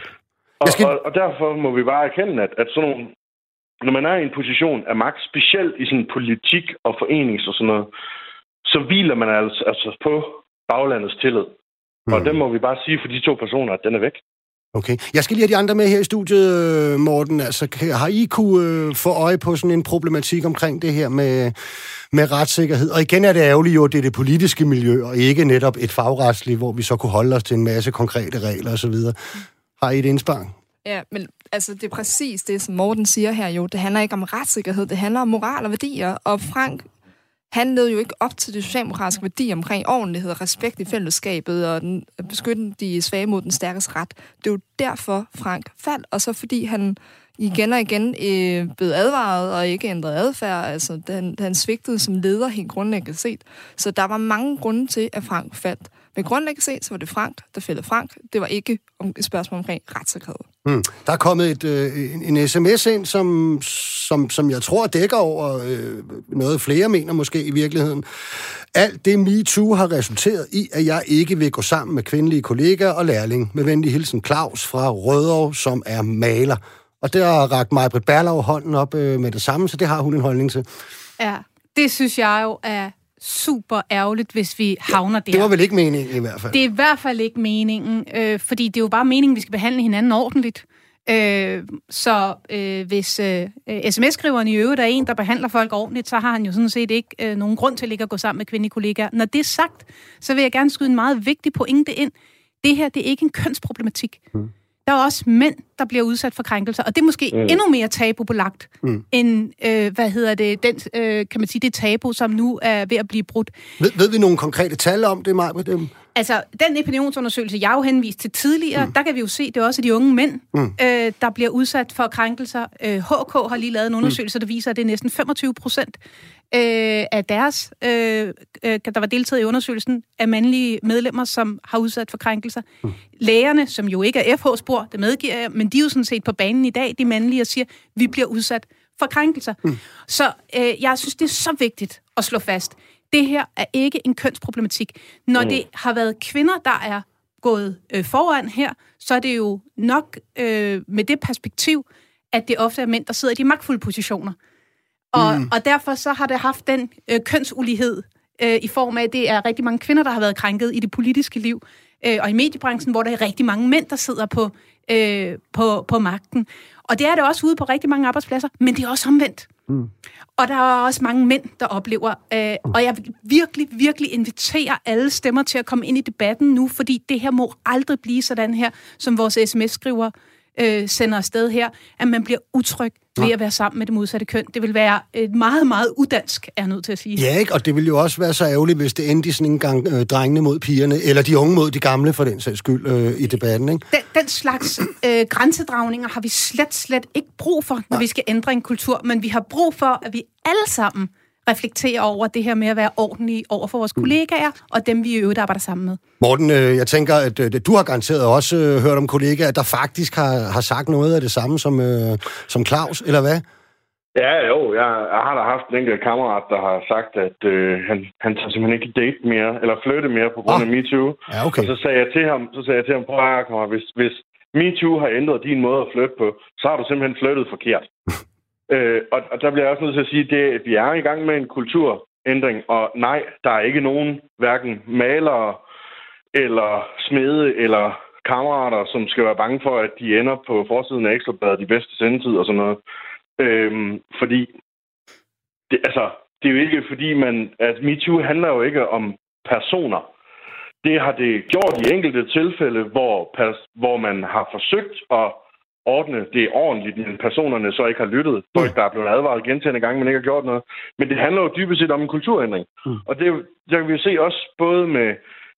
Og, skal... og, og derfor må vi bare erkende, at, at sådan nogle, når man er i en position af magt, specielt i sådan politik og forenings og sådan noget, så hviler man altså, altså på baglandets tillid. Mm. Og hmm. det må vi bare sige for de to personer, at den er væk. Okay. Jeg skal lige have de andre med her i studiet, øh, Morten. Altså, har I kunne øh, få øje på sådan en problematik omkring det her med, med retssikkerhed? Og igen er det ærgerligt jo, at det er det politiske miljø, og ikke netop et fagretsligt, hvor vi så kunne holde os til en masse konkrete regler osv. Har I et indspark? Ja, men altså, det er præcis det, som Morten siger her jo. Det handler ikke om retssikkerhed, det handler om moral og værdier. Og Frank han levede jo ikke op til det socialdemokratiske værdi omkring ordentlighed, respekt i fællesskabet og den, beskytte de svage mod den stærkes ret. Det er jo derfor, Frank faldt, og så fordi han igen og igen øh, blev advaret og ikke ændret adfærd. Altså, han, han svigtede som leder helt grundlæggende set. Så der var mange grunde til, at Frank faldt. Men grundlæggende set, så var det Frank, der fældede Frank. Det var ikke et spørgsmål omkring retssikkerhed. Mm. Der er kommet et, øh, en, en sms ind, som, som, som jeg tror dækker over øh, noget flere mener måske i virkeligheden. Alt det MeToo har resulteret i, at jeg ikke vil gå sammen med kvindelige kollegaer og lærling. Med venlig hilsen Claus fra Rødov, som er maler. Og der har ragt mig Britt Berlau hånden op øh, med det samme, så det har hun en holdning til. Ja, det synes jeg jo er super ærgerligt, hvis vi havner der. Det var vel ikke meningen i hvert fald? Det er i hvert fald ikke meningen, øh, fordi det er jo bare meningen, at vi skal behandle hinanden ordentligt. Øh, så øh, hvis øh, sms-skriveren i øvrigt er en, der behandler folk ordentligt, så har han jo sådan set ikke øh, nogen grund til ikke at gå sammen med kvindelige kollegaer. Når det er sagt, så vil jeg gerne skyde en meget vigtig pointe ind. Det her, det er ikke en kønsproblematik. Hmm. Der er også mænd, der bliver udsat for krænkelser, og det er måske mm. endnu mere tabubelagt, mm. end, øh, hvad hedder det, den, øh, kan man sige, det tabu, som nu er ved at blive brudt. Ved, ved vi nogle konkrete tal om det, Maja? Dem? Altså, den opinionsundersøgelse, jeg jo henvist til tidligere, mm. der kan vi jo se, det er også de unge mænd, mm. øh, der bliver udsat for krænkelser. Øh, HK har lige lavet en undersøgelse, mm. der viser, at det er næsten 25 procent øh, af deres, øh, øh, der var deltaget i undersøgelsen, af mandlige medlemmer, som har udsat for krænkelser. Mm. Lægerne, som jo ikke er FH-spor, det medgiver jeg, men de er jo sådan set på banen i dag, de mandlige, og siger, vi bliver udsat for krænkelser. Mm. Så øh, jeg synes, det er så vigtigt at slå fast. Det her er ikke en kønsproblematik. Når mm. det har været kvinder, der er gået øh, foran her, så er det jo nok øh, med det perspektiv, at det ofte er mænd, der sidder i de magtfulde positioner. Og, mm. og derfor så har det haft den øh, kønsulighed øh, i form af, at det er rigtig mange kvinder, der har været krænket i det politiske liv, øh, og i mediebranchen, hvor der er rigtig mange mænd, der sidder på, øh, på, på magten. Og det er det også ude på rigtig mange arbejdspladser, men det er også omvendt. Mm. Og der er også mange mænd, der oplever, øh, og jeg vil virkelig, virkelig invitere alle stemmer til at komme ind i debatten nu, fordi det her må aldrig blive sådan her, som vores sms-skriver øh, sender afsted her, at man bliver utryg ved at være sammen med det modsatte køn. Det vil være et meget, meget udansk, er jeg nødt til at sige. Ja, ikke? og det vil jo også være så ærgerligt, hvis det endte i sådan en gang øh, drengene mod pigerne, eller de unge mod de gamle, for den sags skyld, øh, i debatten. Ikke? Den, den slags øh, grænsedragninger har vi slet, slet ikke brug for, når Nej. vi skal ændre en kultur, men vi har brug for, at vi alle sammen reflektere over det her med at være ordentlige over for vores mm. kollegaer, og dem vi i øvrigt arbejder sammen med. Morten, øh, jeg tænker, at øh, du har garanteret også øh, hørt om kollegaer, der faktisk har, har sagt noget af det samme som, som Claus, eller hvad? Ja, jo. Jeg, jeg har da haft en enkelt kammerat, der har sagt, at øh, han, han tager simpelthen ikke date mere, eller flytte mere på grund ah. af MeToo. Ja, okay. Og så sagde jeg til ham, så sagde jeg til ham, prøv at hvis, hvis MeToo har ændret din måde at flytte på, så har du simpelthen flyttet forkert. <laughs> Øh, og, og der bliver jeg også nødt til at sige, at vi er i gang med en kulturændring, og nej, der er ikke nogen, hverken malere eller smede eller kammerater, som skal være bange for, at de ender på forsiden af Ekstrabladet de bedste sendetid og sådan noget. Øhm, fordi, det, altså, det er jo ikke fordi man... Altså, MeToo handler jo ikke om personer. Det har det gjort i enkelte tilfælde, hvor, hvor man har forsøgt at ordne det ordentligt, men personerne så ikke har lyttet. Folk, mm. der er blevet advaret gentagende gange, men ikke har gjort noget. Men det handler jo dybest set om en kulturændring. Mm. Og det, det kan vi se også både med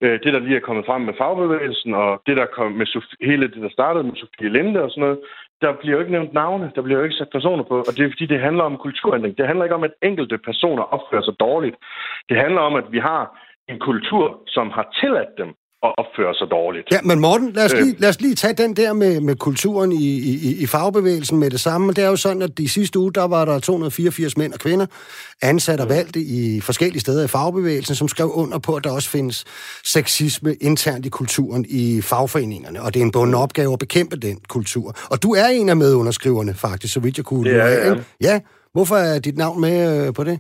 øh, det, der lige er kommet frem med fagbevægelsen, og det, der kom med Sofie, hele det, der startede med Sofie Linde og sådan noget. Der bliver jo ikke nævnt navne, der bliver jo ikke sat personer på, og det er fordi, det handler om kulturændring. Det handler ikke om, at enkelte personer opfører sig dårligt. Det handler om, at vi har en kultur, som har tilladt dem at opføre sig dårligt. Ja, men Morten, lad os lige, lad os lige tage den der med, med kulturen i, i, i fagbevægelsen med det samme. Det er jo sådan, at de sidste uge, der var der 284 mænd og kvinder, ansat og valgte i forskellige steder i fagbevægelsen, som skrev under på, at der også findes sexisme internt i kulturen i fagforeningerne, og det er en bunden opgave at bekæmpe den kultur. Og du er en af medunderskriverne, faktisk, så vidt jeg kunne. Er, ja. ja. Hvorfor er dit navn med øh, på det?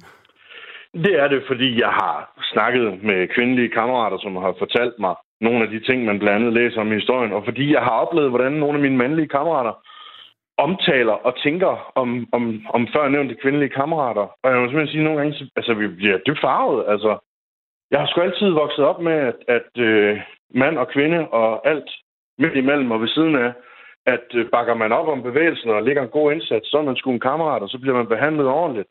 Det er det, fordi jeg har snakket med kvindelige kammerater, som har fortalt mig, nogle af de ting, man blandt andet læser om i historien, og fordi jeg har oplevet, hvordan nogle af mine mandlige kammerater omtaler og tænker om, om, om før nævnte kvindelige kammerater. Og jeg må simpelthen sige nogle gange, altså vi bliver dybt farvet. Altså, jeg har sgu altid vokset op med, at, at øh, mand og kvinde og alt midt imellem og ved siden af, at øh, bakker man op om bevægelsen og lægger en god indsats, så er man sgu en kammerat, og så bliver man behandlet ordentligt.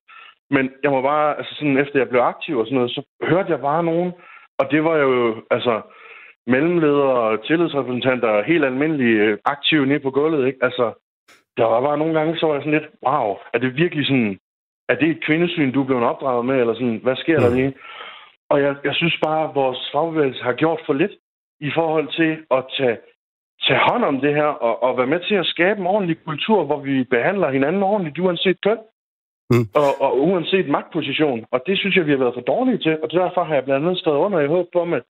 Men jeg må bare, altså sådan efter jeg blev aktiv og sådan noget, så hørte jeg bare nogen, og det var jo, altså, mellemledere, tillidsrepræsentanter, helt almindelige øh, aktive nede på gulvet. Ikke? Altså, der var bare nogle gange, så var jeg sådan lidt, wow, er det virkelig sådan, er det et kvindesyn, du er blevet opdraget med, eller sådan, hvad sker der mm. lige? Og jeg, jeg synes bare, at vores fagbevægelse har gjort for lidt i forhold til at tage tage hånd om det her og, og være med til at skabe en ordentlig kultur, hvor vi behandler hinanden ordentligt, uanset køn. Mm. Og, og uanset magtposition. Og det synes jeg, vi har været for dårlige til. Og derfor har jeg blandt andet skrevet under i håb om, at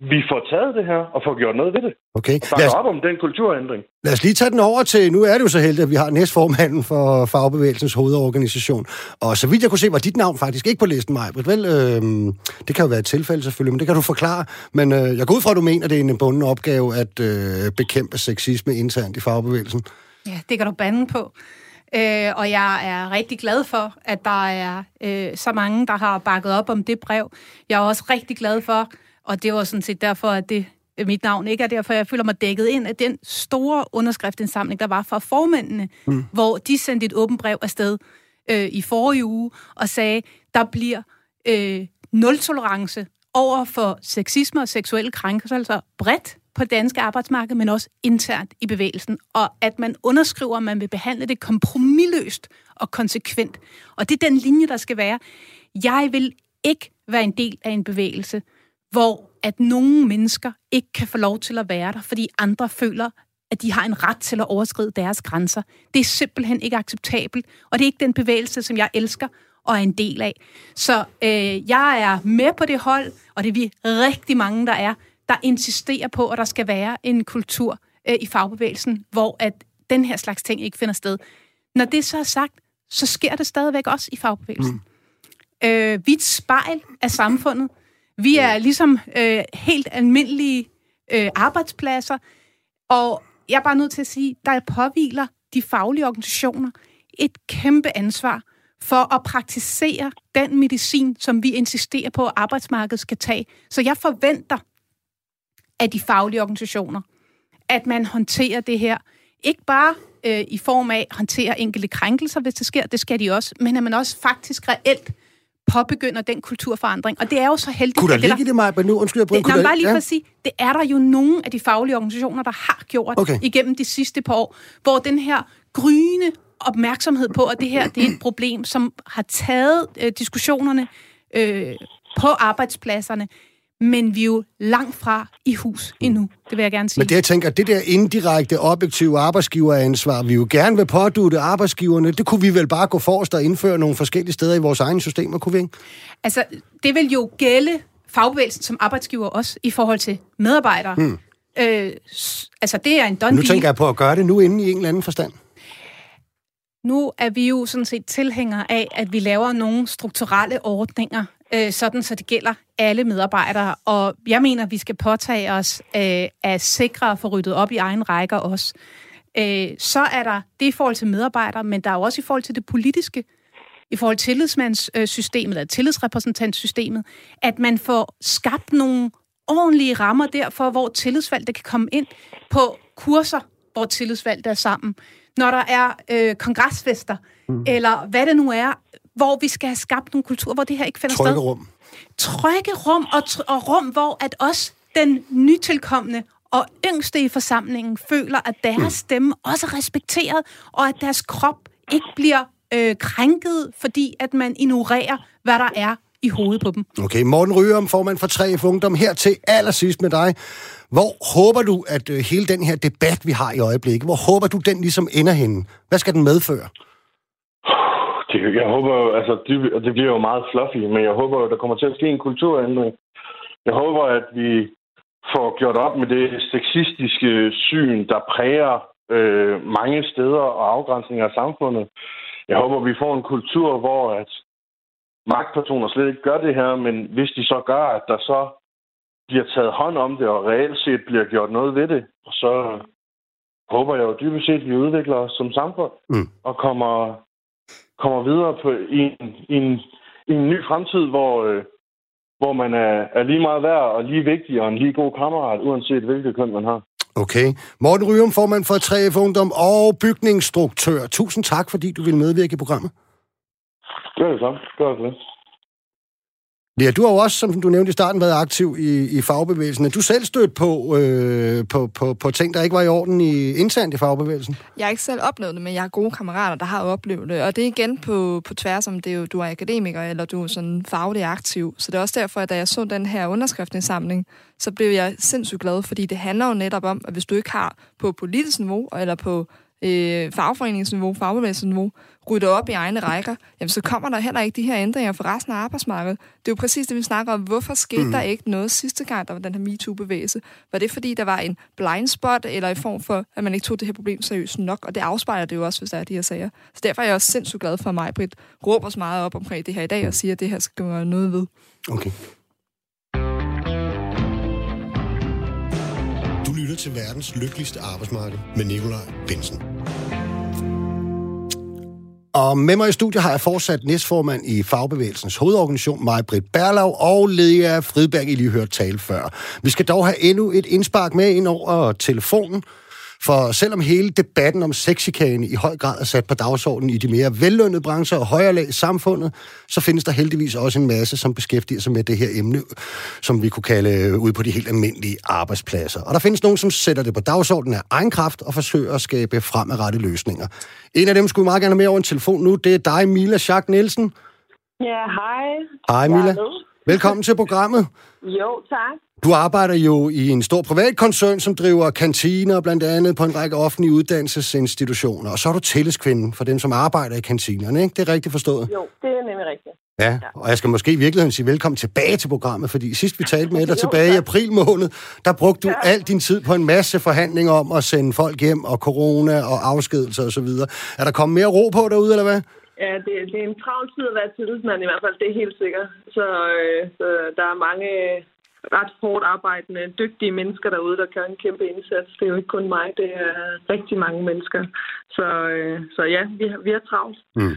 vi får taget det her og får gjort noget ved det. Okay. Lad os, op om den kulturændring. Lad os lige tage den over til, nu er det jo så heldigt, at vi har næstformanden for Fagbevægelsens hovedorganisation. Og så vidt jeg kunne se, var dit navn faktisk ikke på listen, Majbrit. Vel, øh, det kan jo være et tilfælde selvfølgelig, men det kan du forklare. Men øh, jeg går ud fra, at du mener, at det er en bunden opgave at øh, bekæmpe sexisme internt i fagbevægelsen. Ja, det kan du bande på. Øh, og jeg er rigtig glad for, at der er øh, så mange, der har bakket op om det brev. Jeg er også rigtig glad for, og det var sådan set derfor, at det mit navn ikke er derfor, jeg føler mig dækket ind af den store underskriftindsamling, der var fra formændene, mm. hvor de sendte et åbent brev afsted øh, i forrige uge og sagde, der bliver øh, nul tolerance over for sexisme og seksuelle krænkelser, altså bredt på danske arbejdsmarked, men også internt i bevægelsen, og at man underskriver, at man vil behandle det kompromilløst og konsekvent. Og det er den linje, der skal være. Jeg vil ikke være en del af en bevægelse, hvor at nogle mennesker ikke kan få lov til at være der, fordi andre føler, at de har en ret til at overskride deres grænser. Det er simpelthen ikke acceptabelt, og det er ikke den bevægelse, som jeg elsker og er en del af. Så øh, jeg er med på det hold, og det er vi rigtig mange, der er, der insisterer på, at der skal være en kultur øh, i fagbevægelsen, hvor at den her slags ting ikke finder sted. Når det så er sagt, så sker det stadigvæk også i fagbevægelsen. Mm. Øh, vi er et spejl af samfundet. Vi er ligesom øh, helt almindelige øh, arbejdspladser, og jeg er bare nødt til at sige, der påviler de faglige organisationer et kæmpe ansvar for at praktisere den medicin, som vi insisterer på, at arbejdsmarkedet skal tage. Så jeg forventer af de faglige organisationer, at man håndterer det her, ikke bare øh, i form af at håndtere enkelte krænkelser, hvis det sker, det skal de også, men at man også faktisk reelt påbegynder den kulturforandring. Og det er jo så heldigt... Kunne der ligge i det, Maja, nu? Undskyld, jeg det, nej, bare lige ja. for at sige, det er der jo nogle af de faglige organisationer, der har gjort okay. igennem de sidste par år, hvor den her gryende opmærksomhed på, at det her det er et problem, som har taget øh, diskussionerne øh, på arbejdspladserne, men vi er jo langt fra i hus endnu, det vil jeg gerne sige. Men det, jeg tænker, det der indirekte, objektive arbejdsgiveransvar, vi jo gerne vil pådute arbejdsgiverne, det kunne vi vel bare gå forrest og indføre nogle forskellige steder i vores egne systemer, kunne vi ikke? Altså, det vil jo gælde fagbevægelsen som arbejdsgiver også i forhold til medarbejdere. Hmm. Øh, altså, det er en done Nu tænker jeg på at gøre det nu inden i en eller anden forstand. Nu er vi jo sådan set tilhængere af, at vi laver nogle strukturelle ordninger, øh, sådan så det gælder alle medarbejdere. Og jeg mener, vi skal påtage os øh, at sikre at få ryddet op i egen rækker også. Øh, så er der det i forhold til medarbejdere, men der er jo også i forhold til det politiske, i forhold til tillidsmandssystemet, eller tillidsrepræsentantsystemet, at man får skabt nogle ordentlige rammer derfor, hvor tillidsvalgte kan komme ind på kurser, hvor tillidsvalgte er sammen. Når der er øh, kongresfester, mm. eller hvad det nu er, hvor vi skal have skabt nogle kulturer, hvor det her ikke finder Trygge sted. rum. Trygge rum, og, tr- og rum, hvor at os, den nytilkommende og yngste i forsamlingen, føler, at deres mm. stemme også er respekteret, og at deres krop ikke bliver øh, krænket, fordi at man ignorerer, hvad der er i hovedet på dem. Okay, Morten Ryum, formand for 3F Ungdom, her til allersidst med dig. Hvor håber du, at øh, hele den her debat, vi har i øjeblikket, hvor håber du, den ligesom ender henne? Hvad skal den medføre? Jeg håber jo, altså, det, det bliver jo meget fluffy, men jeg håber jo, der kommer til at ske en kulturændring. Jeg håber, at vi får gjort op med det sexistiske syn, der præger øh, mange steder og afgrænsninger af samfundet. Jeg håber, vi får en kultur, hvor at magtpersoner slet ikke gør det her, men hvis de så gør, at der så bliver taget hånd om det, og reelt set bliver gjort noget ved det, så håber jeg jo dybest set, at vi udvikler os som samfund mm. og kommer kommer videre på, i, en, i, en, i en ny fremtid, hvor, øh, hvor man er, er lige meget værd og lige vigtig og en lige god kammerat, uanset hvilket køn man har. Okay. Morten Ryum, formand for 3F Ungdom og bygningsstruktør. Tusind tak, fordi du vil medvirke i programmet. Gør det så. Gør det. Ja, du har jo også, som du nævnte i starten, været aktiv i, i fagbevægelsen. Er du selv stødt på, øh, på, på, på ting, der ikke var i orden i, internt i fagbevægelsen? Jeg har ikke selv oplevet det, men jeg har gode kammerater, der har oplevet det. Og det er igen på, på tværs om, det er jo, du er akademiker, eller du er sådan faglig aktiv. Så det er også derfor, at da jeg så den her underskriftindsamling, så blev jeg sindssygt glad, fordi det handler jo netop om, at hvis du ikke har på politisk niveau, eller på øh, fagforeningsniveau, fagbevægelsesniveau, rydder op i egne rækker, jamen så kommer der heller ikke de her ændringer for resten af arbejdsmarkedet. Det er jo præcis det, vi snakker om. Hvorfor skete mm. der ikke noget sidste gang, der var den her MeToo-bevægelse? Var det, fordi der var en blind spot, eller i form for, at man ikke tog det her problem seriøst nok? Og det afspejler det jo også, hvis der er de her sager. Så derfor er jeg også sindssygt glad for, at mig, Britt, råber så meget op omkring det her i dag, og siger, at det her skal gøre noget ved. Okay. Til verdens lykkeligste arbejdsmarked med Nikolaj Bensen. Og med mig i studiet har jeg fortsat næstformand i Fagbevægelsens hovedorganisation, Maja Britt Berlav, og Lea Fridberg, I lige hørt tale før. Vi skal dog have endnu et indspark med ind over telefonen. For selvom hele debatten om sexikane i høj grad er sat på dagsordenen i de mere vellønnede brancher og højere lag i samfundet, så findes der heldigvis også en masse, som beskæftiger sig med det her emne, som vi kunne kalde ud på de helt almindelige arbejdspladser. Og der findes nogen, som sætter det på dagsordenen af egen kraft og forsøger at skabe fremadrettede løsninger. En af dem skulle meget gerne med over en telefon nu. Det er dig, Mila Schack Nielsen. Ja, hej. Hej, Mila. Velkommen til programmet. Jo, tak. Du arbejder jo i en stor privat koncern, som driver kantiner blandt andet på en række offentlige uddannelsesinstitutioner. Og så er du tillidskvinde for dem, som arbejder i kantinerne, ikke? Det er rigtigt forstået? Jo, det er nemlig rigtigt. Ja, og jeg skal måske i virkeligheden sige velkommen tilbage til programmet, fordi sidst vi talte med dig <laughs> tilbage i april måned, der brugte du ja. al din tid på en masse forhandlinger om at sende folk hjem, og corona og afskedelser osv. Er der kommet mere ro på derude, eller hvad? Ja, det, det er en travl tid at være tillidsmand i hvert fald, det er helt sikkert. Så, øh, så der er mange ret hårdt arbejdende, dygtige mennesker derude, der gør en kæmpe indsats. Det er jo ikke kun mig, det er rigtig mange mennesker. Så, øh, så ja, vi har, vi har travlt. Mm.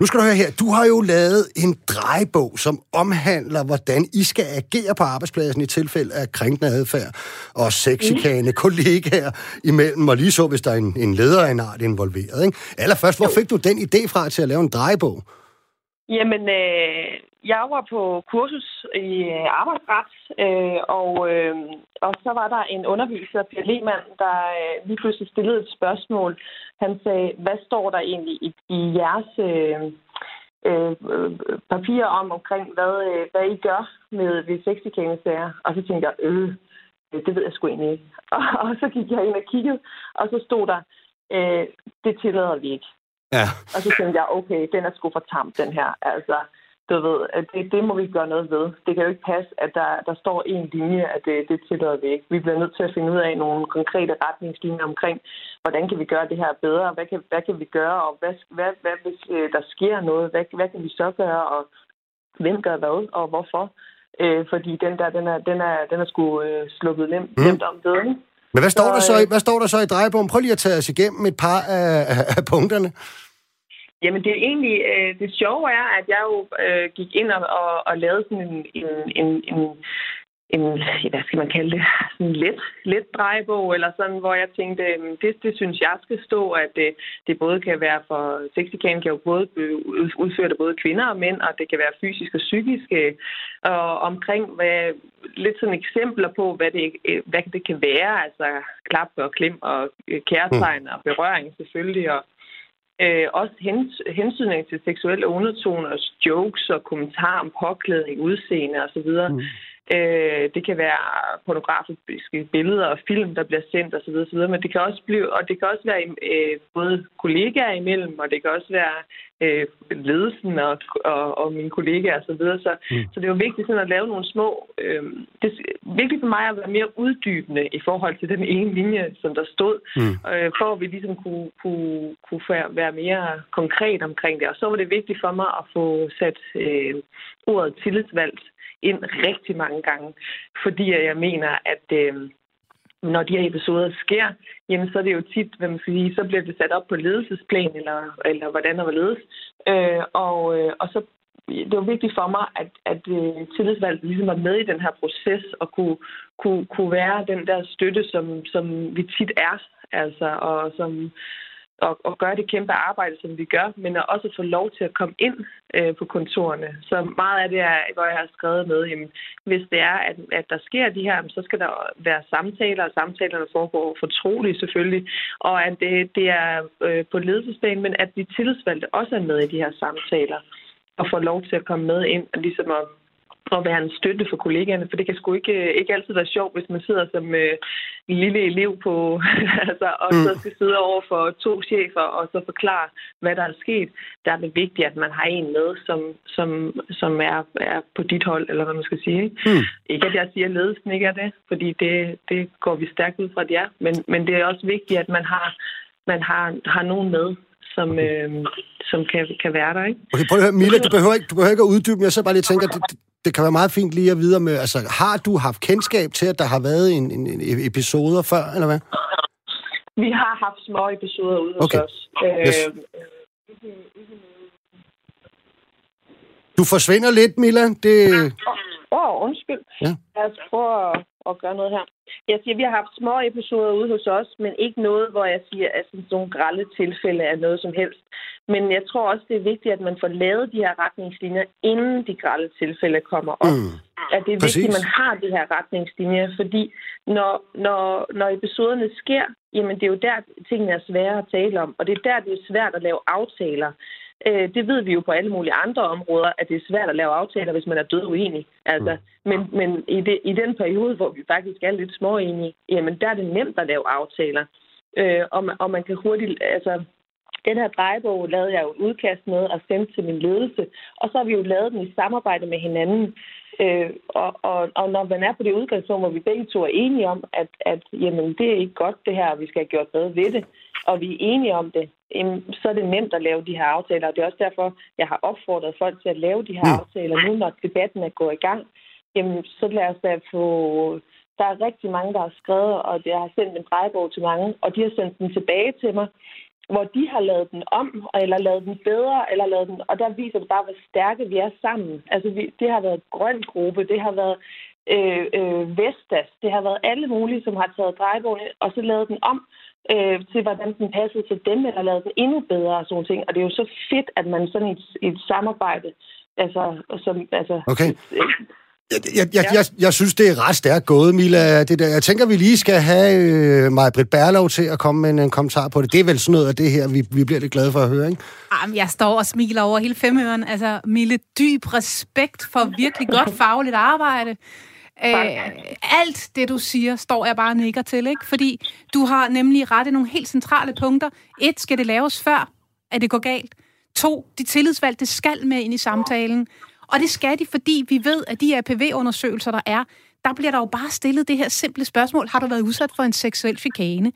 Nu skal du høre her, du har jo lavet en drejebog, som omhandler, hvordan I skal agere på arbejdspladsen i tilfælde af krænkende adfærd og sexikane mm. kollegaer imellem, og lige så, hvis der er en, en leder af en art involveret. Ikke? Allerførst, hvor fik du den idé fra til at lave en drejebog? Jamen, øh, jeg var på kursus i arbejdsret, øh, og, øh, og så var der en underviser, Per Lehmann, der øh, lige pludselig stillede et spørgsmål. Han sagde, hvad står der egentlig i, i jeres øh, øh, papirer om omkring, hvad, øh, hvad I gør med ved sexikanesager? Og så tænkte jeg, øh, det ved jeg sgu egentlig ikke. <laughs> Og, og så gik jeg ind og kiggede, og så stod der, øh, det tillader vi ikke. Ja. Og så tænkte jeg, okay, den er sgu for tam, den her. Altså, du ved, at det, det må vi gøre noget ved. Det kan jo ikke passe, at der, der står en linje, at det, det tillader vi ikke. Vi bliver nødt til at finde ud af nogle konkrete retningslinjer omkring, hvordan kan vi gøre det her bedre, hvad kan, hvad kan vi gøre, og hvad, hvad, hvad hvis øh, der sker noget, hvad, hvad kan vi så gøre, og hvem gør hvad, og hvorfor. Øh, fordi den der, den er, den er, den er sgu øh, sluppet nemt, mm. nemt om det, Men hvad står, så, der så i, øh, hvad står der så i drejebogen? Prøv lige at tage os igennem et par af, af punkterne. Jamen, det er egentlig, øh, det sjove er, at jeg jo øh, gik ind og, og, og lavede sådan en, en, en, en, en, hvad skal man kalde det, sådan en let, let drejebog, eller sådan, hvor jeg tænkte, øhm, det, det synes jeg skal stå, at det, det både kan være for, sexikane kan jo både udføre det både kvinder og mænd, og det kan være fysisk og psykisk, øh, og omkring hvad, lidt sådan eksempler på, hvad det, øh, hvad det kan være, altså klap og klem og kærtegn og berøring selvfølgelig, og Øh, også hens, hensynning til seksuelle undertoner, jokes og kommentarer om påklædning, udseende osv. Mm. Øh, det kan være pornografiske billeder og film, der bliver sendt osv. osv. Men det kan også blive, og det kan også være øh, både kollegaer imellem, og det kan også være øh, ledelsen og, og, og mine kollegaer osv. Så, videre. så, mm. så det er jo vigtigt sådan at lave nogle små... Øh, det er vigtigt for mig at være mere uddybende i forhold til den ene linje, som der stod, mm. øh, for at vi ligesom kunne, kunne, kunne være mere konkret omkring det. Og så var det vigtigt for mig at få sat øh, ordet tillidsvalgt ind rigtig mange gange, fordi jeg mener, at øh, når de her episoder sker, jamen så er det jo tit, hvad man skal sige, så bliver det sat op på ledelsesplan, eller, eller hvordan der var ledes. Øh, og, øh, og så det var vigtigt for mig, at, at øh, tillidsvalget ligesom var med i den her proces og kunne, kunne, kunne være den der støtte, som, som vi tit er, altså, og som, og, og gøre det kæmpe arbejde, som vi gør, men at også få lov til at komme ind øh, på kontorerne. Så meget af det er, hvor jeg har skrevet med, jamen, hvis det er, at, at der sker de her, så skal der være samtaler, og samtalerne foregår fortroligt selvfølgelig, og at det, det er øh, på ledelsesplan, men at de tillidsvalgte også er med i de her samtaler og får lov til at komme med ind og ligesom at at være en støtte for kollegaerne, for det kan sgu ikke, ikke altid være sjovt, hvis man sidder som øh, en lille elev på, <laughs> altså, og mm. så skal sidde over for to chefer og så forklare, hvad der er sket. Der er det vigtigt, at man har en med, som, som, som er, er på dit hold, eller hvad man skal sige. Ikke, mm. ikke at jeg siger, at ledelsen ikke er det, fordi det, det går vi stærkt ud fra, at de er, men, men det er også vigtigt, at man har, man har, har nogen med, som, øh, som kan, kan være der. Ikke? Okay, prøv at høre, Mila, du behøver ikke, du behøver ikke at uddybe, men jeg så bare lige tænker, det, det kan være meget fint lige at vide med, altså har du haft kendskab til, at der har været en, en, en episoder før, eller hvad? Vi har haft små episoder ude hos okay. os. Øh, yes. Du forsvinder lidt, Mila. Det... Åh, oh, undskyld. Ja. Lad os prøve at, at gøre noget her. Jeg siger, vi har haft små episoder ude hos os, men ikke noget, hvor jeg siger, at sådan nogle grælde tilfælde er noget som helst. Men jeg tror også, det er vigtigt, at man får lavet de her retningslinjer, inden de grælde tilfælde kommer op. Mm. At det er Præcis. vigtigt, at man har de her retningslinjer, fordi når, når, når episoderne sker, jamen det er jo der, tingene er svære at tale om, og det er der, det er svært at lave aftaler. Øh, det ved vi jo på alle mulige andre områder, at det er svært at lave aftaler, hvis man er død uenig. Altså, mm. Men, men i, det, i den periode, hvor vi faktisk er lidt småenige, jamen der er det nemt at lave aftaler. Øh, og, man, og man kan hurtigt... Altså, den her drejebog lavede jeg jo et udkast med og sendte til min ledelse, og så har vi jo lavet den i samarbejde med hinanden. Øh, og, og, og når man er på det udgangspunkt, hvor vi begge to er enige om, at, at jamen, det er ikke godt det her, og vi skal have gjort bedre ved det, og vi er enige om det, jamen, så er det nemt at lave de her aftaler. Og det er også derfor, jeg har opfordret folk til at lave de her Mm. aftaler nu, når debatten er gået i gang. Jamen, så lad os da få... Der er rigtig mange, der har skrevet, og jeg har sendt en drejebog til mange, og de har sendt den tilbage til mig, hvor de har lavet den om, eller lavet den bedre, eller lavet den... Og der viser det bare, hvor stærke vi er sammen. Altså, vi, det har været grøn gruppe, det har været øh, øh, Vestas, det har været alle mulige, som har taget drejebogen og så lavet den om øh, til, hvordan den passede til dem, eller lavet den endnu bedre og sådan ting. Og det er jo så fedt, at man sådan i et, et samarbejde, altså, som, altså, Okay. øh, Jeg, jeg, jeg, jeg, jeg synes, det er ret stærkt gået, Mila. Det der. Jeg tænker, vi lige skal have øh, mig Britt Berlov til at komme med en, en kommentar på det. Det er vel sådan noget af det her, vi, vi bliver lidt glade for at høre, ikke? Jamen, jeg står og smiler over hele femøren. Altså, Mille, dyb respekt for virkelig godt fagligt arbejde. Øh, alt det, du siger, står jeg bare og nikker til, ikke? Fordi du har nemlig rettet nogle helt centrale punkter. Et, skal det laves før, at det går galt? To, de tillidsvalgte skal med ind i samtalen. Og det skal de, fordi vi ved, at de APV-undersøgelser, der er, der bliver der jo bare stillet det her simple spørgsmål. Har du været udsat for en seksuel chikane?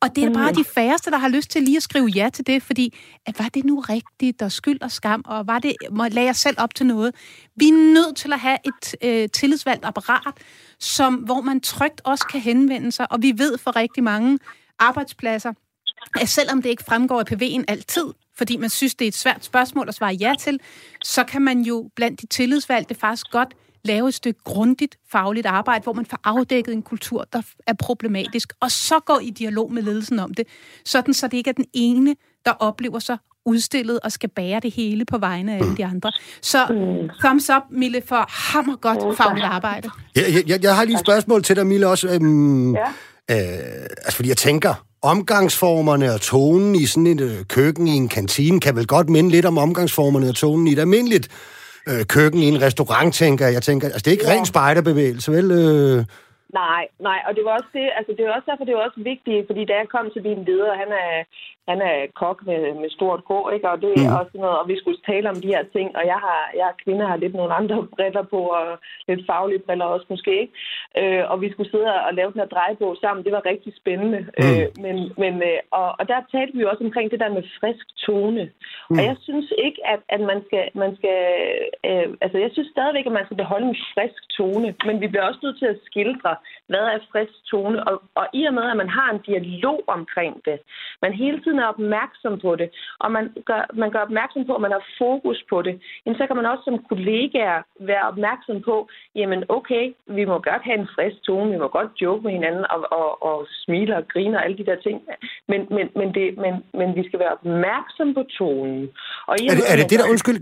Og det er bare de færreste, der har lyst til lige at skrive ja til det, fordi at var det nu rigtigt, og skyld og skam, og var det, må lagde jeg selv op til noget? Vi er nødt til at have et øh, tillidsvalgt apparat, som, hvor man trygt også kan henvende sig, og vi ved for rigtig mange arbejdspladser, at selvom det ikke fremgår af PV'en altid, fordi man synes, det er et svært spørgsmål at svare ja til, så kan man jo blandt de tillidsvalgte faktisk godt lave et stykke grundigt fagligt arbejde, hvor man får afdækket en kultur, der er problematisk, og så går i dialog med ledelsen om det, sådan så det ikke er den ene, der oplever sig udstillet og skal bære det hele på vegne af alle de andre. Så thumbs up, Mille, for hammer godt fagligt arbejde. Jeg, jeg, jeg har lige et spørgsmål til dig, Mille, også. Øhm, Ja. øh, altså, fordi jeg tænker, omgangsformerne og tonen i sådan et øh, køkken i en kantine kan vel godt minde lidt om omgangsformerne og tonen i et almindeligt øh, køkken i en restaurant, tænker jeg. tænker, altså, det er ikke Ja. ren spejderbevægelse, vel? Øh, Nej, nej, og det var også det, altså det var også derfor, det var også vigtigt, fordi da jeg kom til min leder, han er, han er kok med, med stort K, ikke? og det er Mhm. også noget, og vi skulle tale om de her ting, og jeg har, jeg er kvinde, har lidt nogle andre <laughs> briller på, og lidt faglige briller også måske, ikke? Øh, og vi skulle sidde og lave den her drejebog sammen, det var rigtig spændende, Mm. øh, men, men, øh, og, og der talte vi også omkring det der med frisk tone, Mm. og jeg synes ikke, at, at man skal, man skal øh, altså jeg synes stadigvæk, at man skal beholde en frisk tone, men vi bliver også nødt til at skildre, hvad er frisk tone? Og, og i og med, at man har en dialog omkring det, man hele tiden er opmærksom på det, og man gør, man gør opmærksom på, at man har fokus på det, jamen, så kan man også som kollegaer være opmærksom på, jamen okay, vi må godt have en frisk tone, vi må godt joke med hinanden og, og, og smile og grine og alle de der ting, men, men, men, det, men, men vi skal være opmærksom på tonen. Og er, det, er det det, der, undskyld,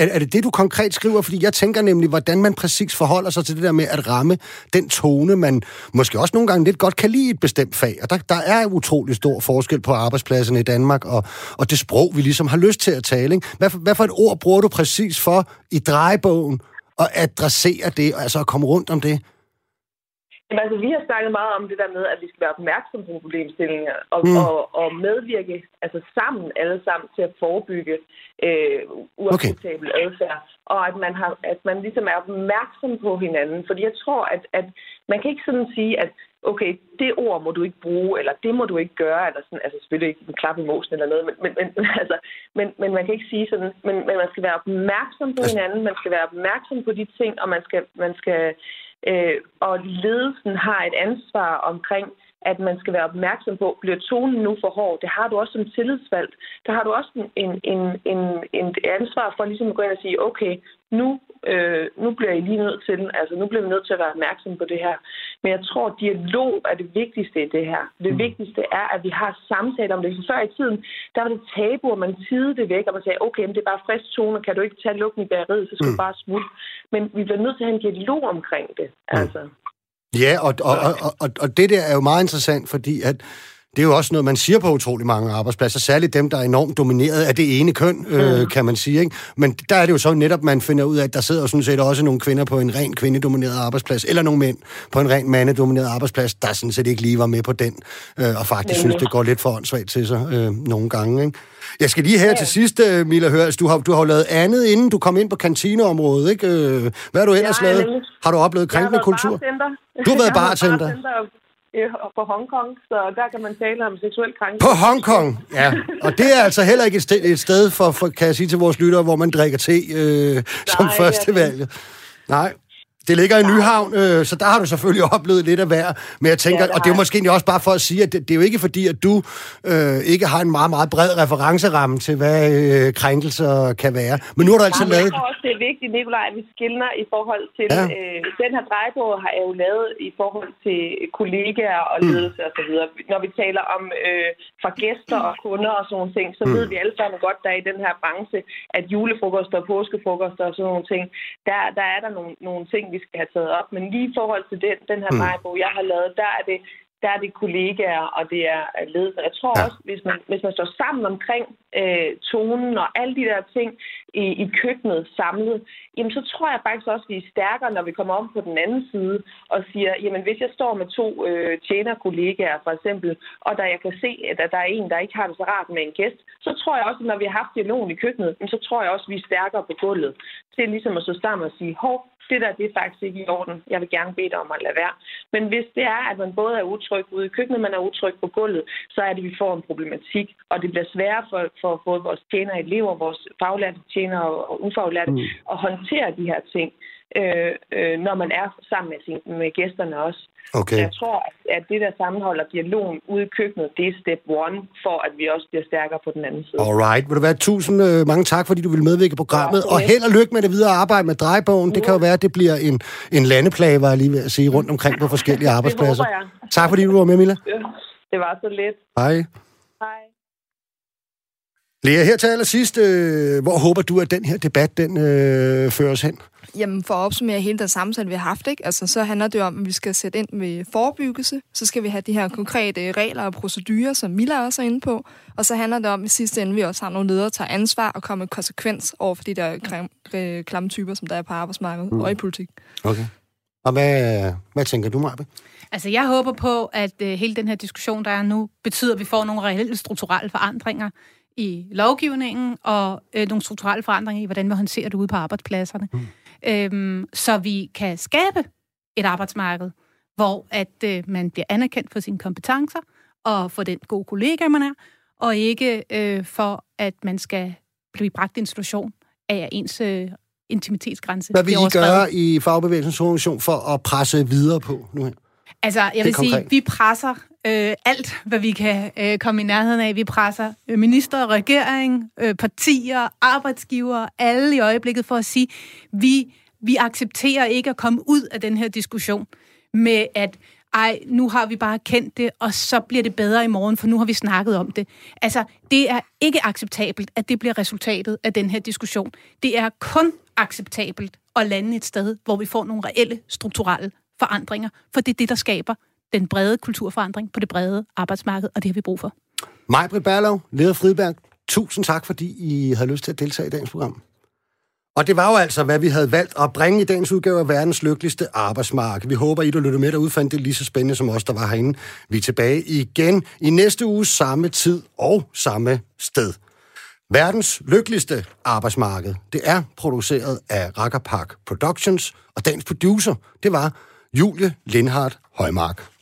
er, er det det, du konkret skriver? Fordi jeg tænker nemlig, hvordan man præcis forholder sig til det der med at ramme den tone, man måske også nogle gange lidt godt kan lide et bestemt fag. Og der, der er utrolig stor forskel på arbejdspladserne i Danmark, og, og det sprog, vi ligesom har lyst til at tale. Ikke? Hvad, for, hvad for et ord bruger du præcis for i drejebogen at adressere det, altså at komme rundt om det? Jamen, altså, vi har snakket meget om det der med, at vi skal være opmærksomme på problemstillinger og, mm. og, og medvirke altså sammen alle sammen til at forebygge øh, uacceptabel okay. adfærd. Og at man, har, at man ligesom er opmærksom på hinanden. Fordi jeg tror, at, at man kan ikke sådan sige, at okay, det ord må du ikke bruge, eller det må du ikke gøre, eller sådan, altså selvfølgelig ikke en klap i mosen eller noget, men, men, men, <laughs> altså, men, men man kan ikke sige sådan, men, men man skal være opmærksom på altså- hinanden, man skal være opmærksom på de ting, og man skal, man skal øh, og ledelsen har et ansvar omkring, at man skal være opmærksom på, bliver tonen nu for hård? Det har du også som tillidsvalgt. Der har du også en, en, en, en, en ansvar for ligesom at gå ind og sige, okay, nu, øh, nu bliver I lige nødt til, altså nu bliver vi nødt til at være opmærksom på det her. Men jeg tror, at dialog er det vigtigste i det her. Det mm. vigtigste er, at vi har samtaler om det. Så før i tiden, der var det tabu, og man tidede det væk, og man sagde, okay, men det er bare frisk tone, kan du ikke tage lukken i bageriet, så skal mm. du bare smutte. Men vi bliver nødt til at have en dialog omkring det. Mm. Altså. Ja, og, og, og, og, og det der er jo meget interessant, fordi at det er jo også noget, man siger på utrolig mange arbejdspladser, særligt dem, der er enormt domineret af det ene køn, øh, mm. kan man sige. Ikke? Men der er det jo så netop, man finder ud af, at der sidder jo sådan set også nogle kvinder på en ren kvindedomineret arbejdsplads, eller nogle mænd på en ren mandedomineret arbejdsplads, der sådan set ikke lige var med på den, øh, og faktisk mm. synes, det går lidt for åndssvagt til sig øh, nogle gange. Ikke? Jeg skal lige her ja. til sidst, uh, Mila Hørs, du har, du har lavet andet, inden du kom ind på kantineområdet, ikke? Uh, hvad har du ellers ja, lavet? Har du oplevet krænkende kultur? Bartender. Du har været <laughs> bartender? På Hongkong, så der kan man tale om seksuel krænkelse. På Hongkong, ja. Og det er altså heller ikke et sted, et sted for, for, kan jeg sige til vores lyttere, hvor man drikker te øh, som første valg. Nej. Det ligger i Nyhavn, øh, så der har du selvfølgelig <laughs> oplevet lidt af hver. Men jeg tænker, ja, og det er måske også bare for at sige, at det, det er jo ikke fordi, at du øh, ikke har en meget, meget bred referenceramme til, hvad øh, krænkelser kan være. Men nu har du altså ja, lavet... Jeg tror også, det er vigtigt, Nikolaj, at vi skiller i forhold til... Ja. Øh, den her drejebog har jeg jo lavet i forhold til kollegaer og mm. ledelse mm. osv. Når vi taler om øh, fra gæster og kunder og sådan nogle ting, så mm. ved vi alle sammen godt, der er i den her branche, at julefrokoster og påskefrokoster og sådan nogle ting, der, der er der nogle, nogle ting, vi skal have taget op. Men lige i forhold til den, den her mm. vejbog, jeg har lavet, der er det der er det kollegaer, og det er ledelse. Jeg tror ja. også, hvis man, hvis man står sammen omkring øh, tonen og alle de der ting i, i køkkenet samlet, jamen så tror jeg faktisk også, at vi er stærkere, når vi kommer om på den anden side og siger, jamen hvis jeg står med to øh, tjenerkollegaer for eksempel, og der jeg kan se, at der er en, der ikke har det så rart med en gæst, så tror jeg også, at når vi har haft dialogen i køkkenet, så tror jeg også, at vi er stærkere på gulvet til ligesom at stå sammen og sige, hov, det der, det er faktisk ikke i orden. Jeg vil gerne bede dig om at lade være. Men hvis det er, at man både er utryg ude i køkkenet, man er utryg på gulvet, så er det, at vi får en problematik. Og det bliver sværere for, for både vores tjenere elever, vores faglærte tjenere og ufaglærte mm. at håndtere de her ting øh, øh, når man er sammen med, sin, med gæsterne også. Okay. Jeg tror, at det der sammenholder dialogen ude i køkkenet, det er step one, for at vi også bliver stærkere på den anden side. Alright. Vil du være tusind øh, mange tak, fordi du vil medvirke i programmet. Ja, og held og lykke med det videre arbejde med drejebogen. Ja. Det kan jo være, at det bliver en, en landeplage, var jeg lige ved at sige, rundt omkring på forskellige arbejdspladser. <laughs> det håber jeg. Tak fordi du var med, Milla. Ja, det var så lidt. Hej. Hej. Lea, her til allersidst, øh, hvor håber du, at den her debat den øh, føres hen? Jamen, for at opsummere hele den samtale, vi har haft, ikke? Altså, så handler det om, at vi skal sætte ind med forebyggelse. Så skal vi have de her konkrete regler og procedurer, som Mila også er inde på. Og så handler det om, at i sidste ende, vi også har nogle ledere, der tager ansvar og kommer med konsekvens over for de der klamme typer, som der er på arbejdsmarkedet mm. og i politik. Okay. Og hvad, hvad tænker du, Marbe? Altså, jeg håber på, at uh, hele den her diskussion, der er nu, betyder, at vi får nogle reelle strukturelle forandringer i lovgivningen og uh, nogle strukturelle forandringer i, hvordan vi håndterer det ude på arbejdspladserne. Mm øhm, så vi kan skabe et arbejdsmarked, hvor at øh, man bliver anerkendt for sine kompetencer og for den gode kollega, man er, og ikke øh, for, at man skal blive bragt i en situation af, ens øh, intimitetsgrænse Hvad vil I gøre i Fagbevægelsens Organisation for at presse videre på nu her? Altså, jeg vil sige, vi presser øh, alt, hvad vi kan øh, komme i nærheden af. Vi presser øh, minister, regering, øh, partier, arbejdsgiver, alle i øjeblikket for at sige, vi, vi accepterer ikke at komme ud af den her diskussion med, at ej, nu har vi bare kendt det, og så bliver det bedre i morgen, for nu har vi snakket om det. Altså, det er ikke acceptabelt, at det bliver resultatet af den her diskussion. Det er kun acceptabelt at lande et sted, hvor vi får nogle reelle strukturelle forandringer, for det er det, der skaber den brede kulturforandring på det brede arbejdsmarked, og det har vi brug for. Majbrit Berlov, leder Fridberg, tusind tak, fordi I havde lyst til at deltage i dagens program. Og det var jo altså, hvad vi havde valgt at bringe i dagens udgave af verdens lykkeligste arbejdsmarked. Vi håber, I der lytter med derude, fandt det lige så spændende som os, der var herinde. Vi er tilbage igen i næste uge, samme tid og samme sted. Verdens lykkeligste arbejdsmarked, det er produceret af Racker Park Productions, og dagens producer, det var Julie Lindhardt Højmark.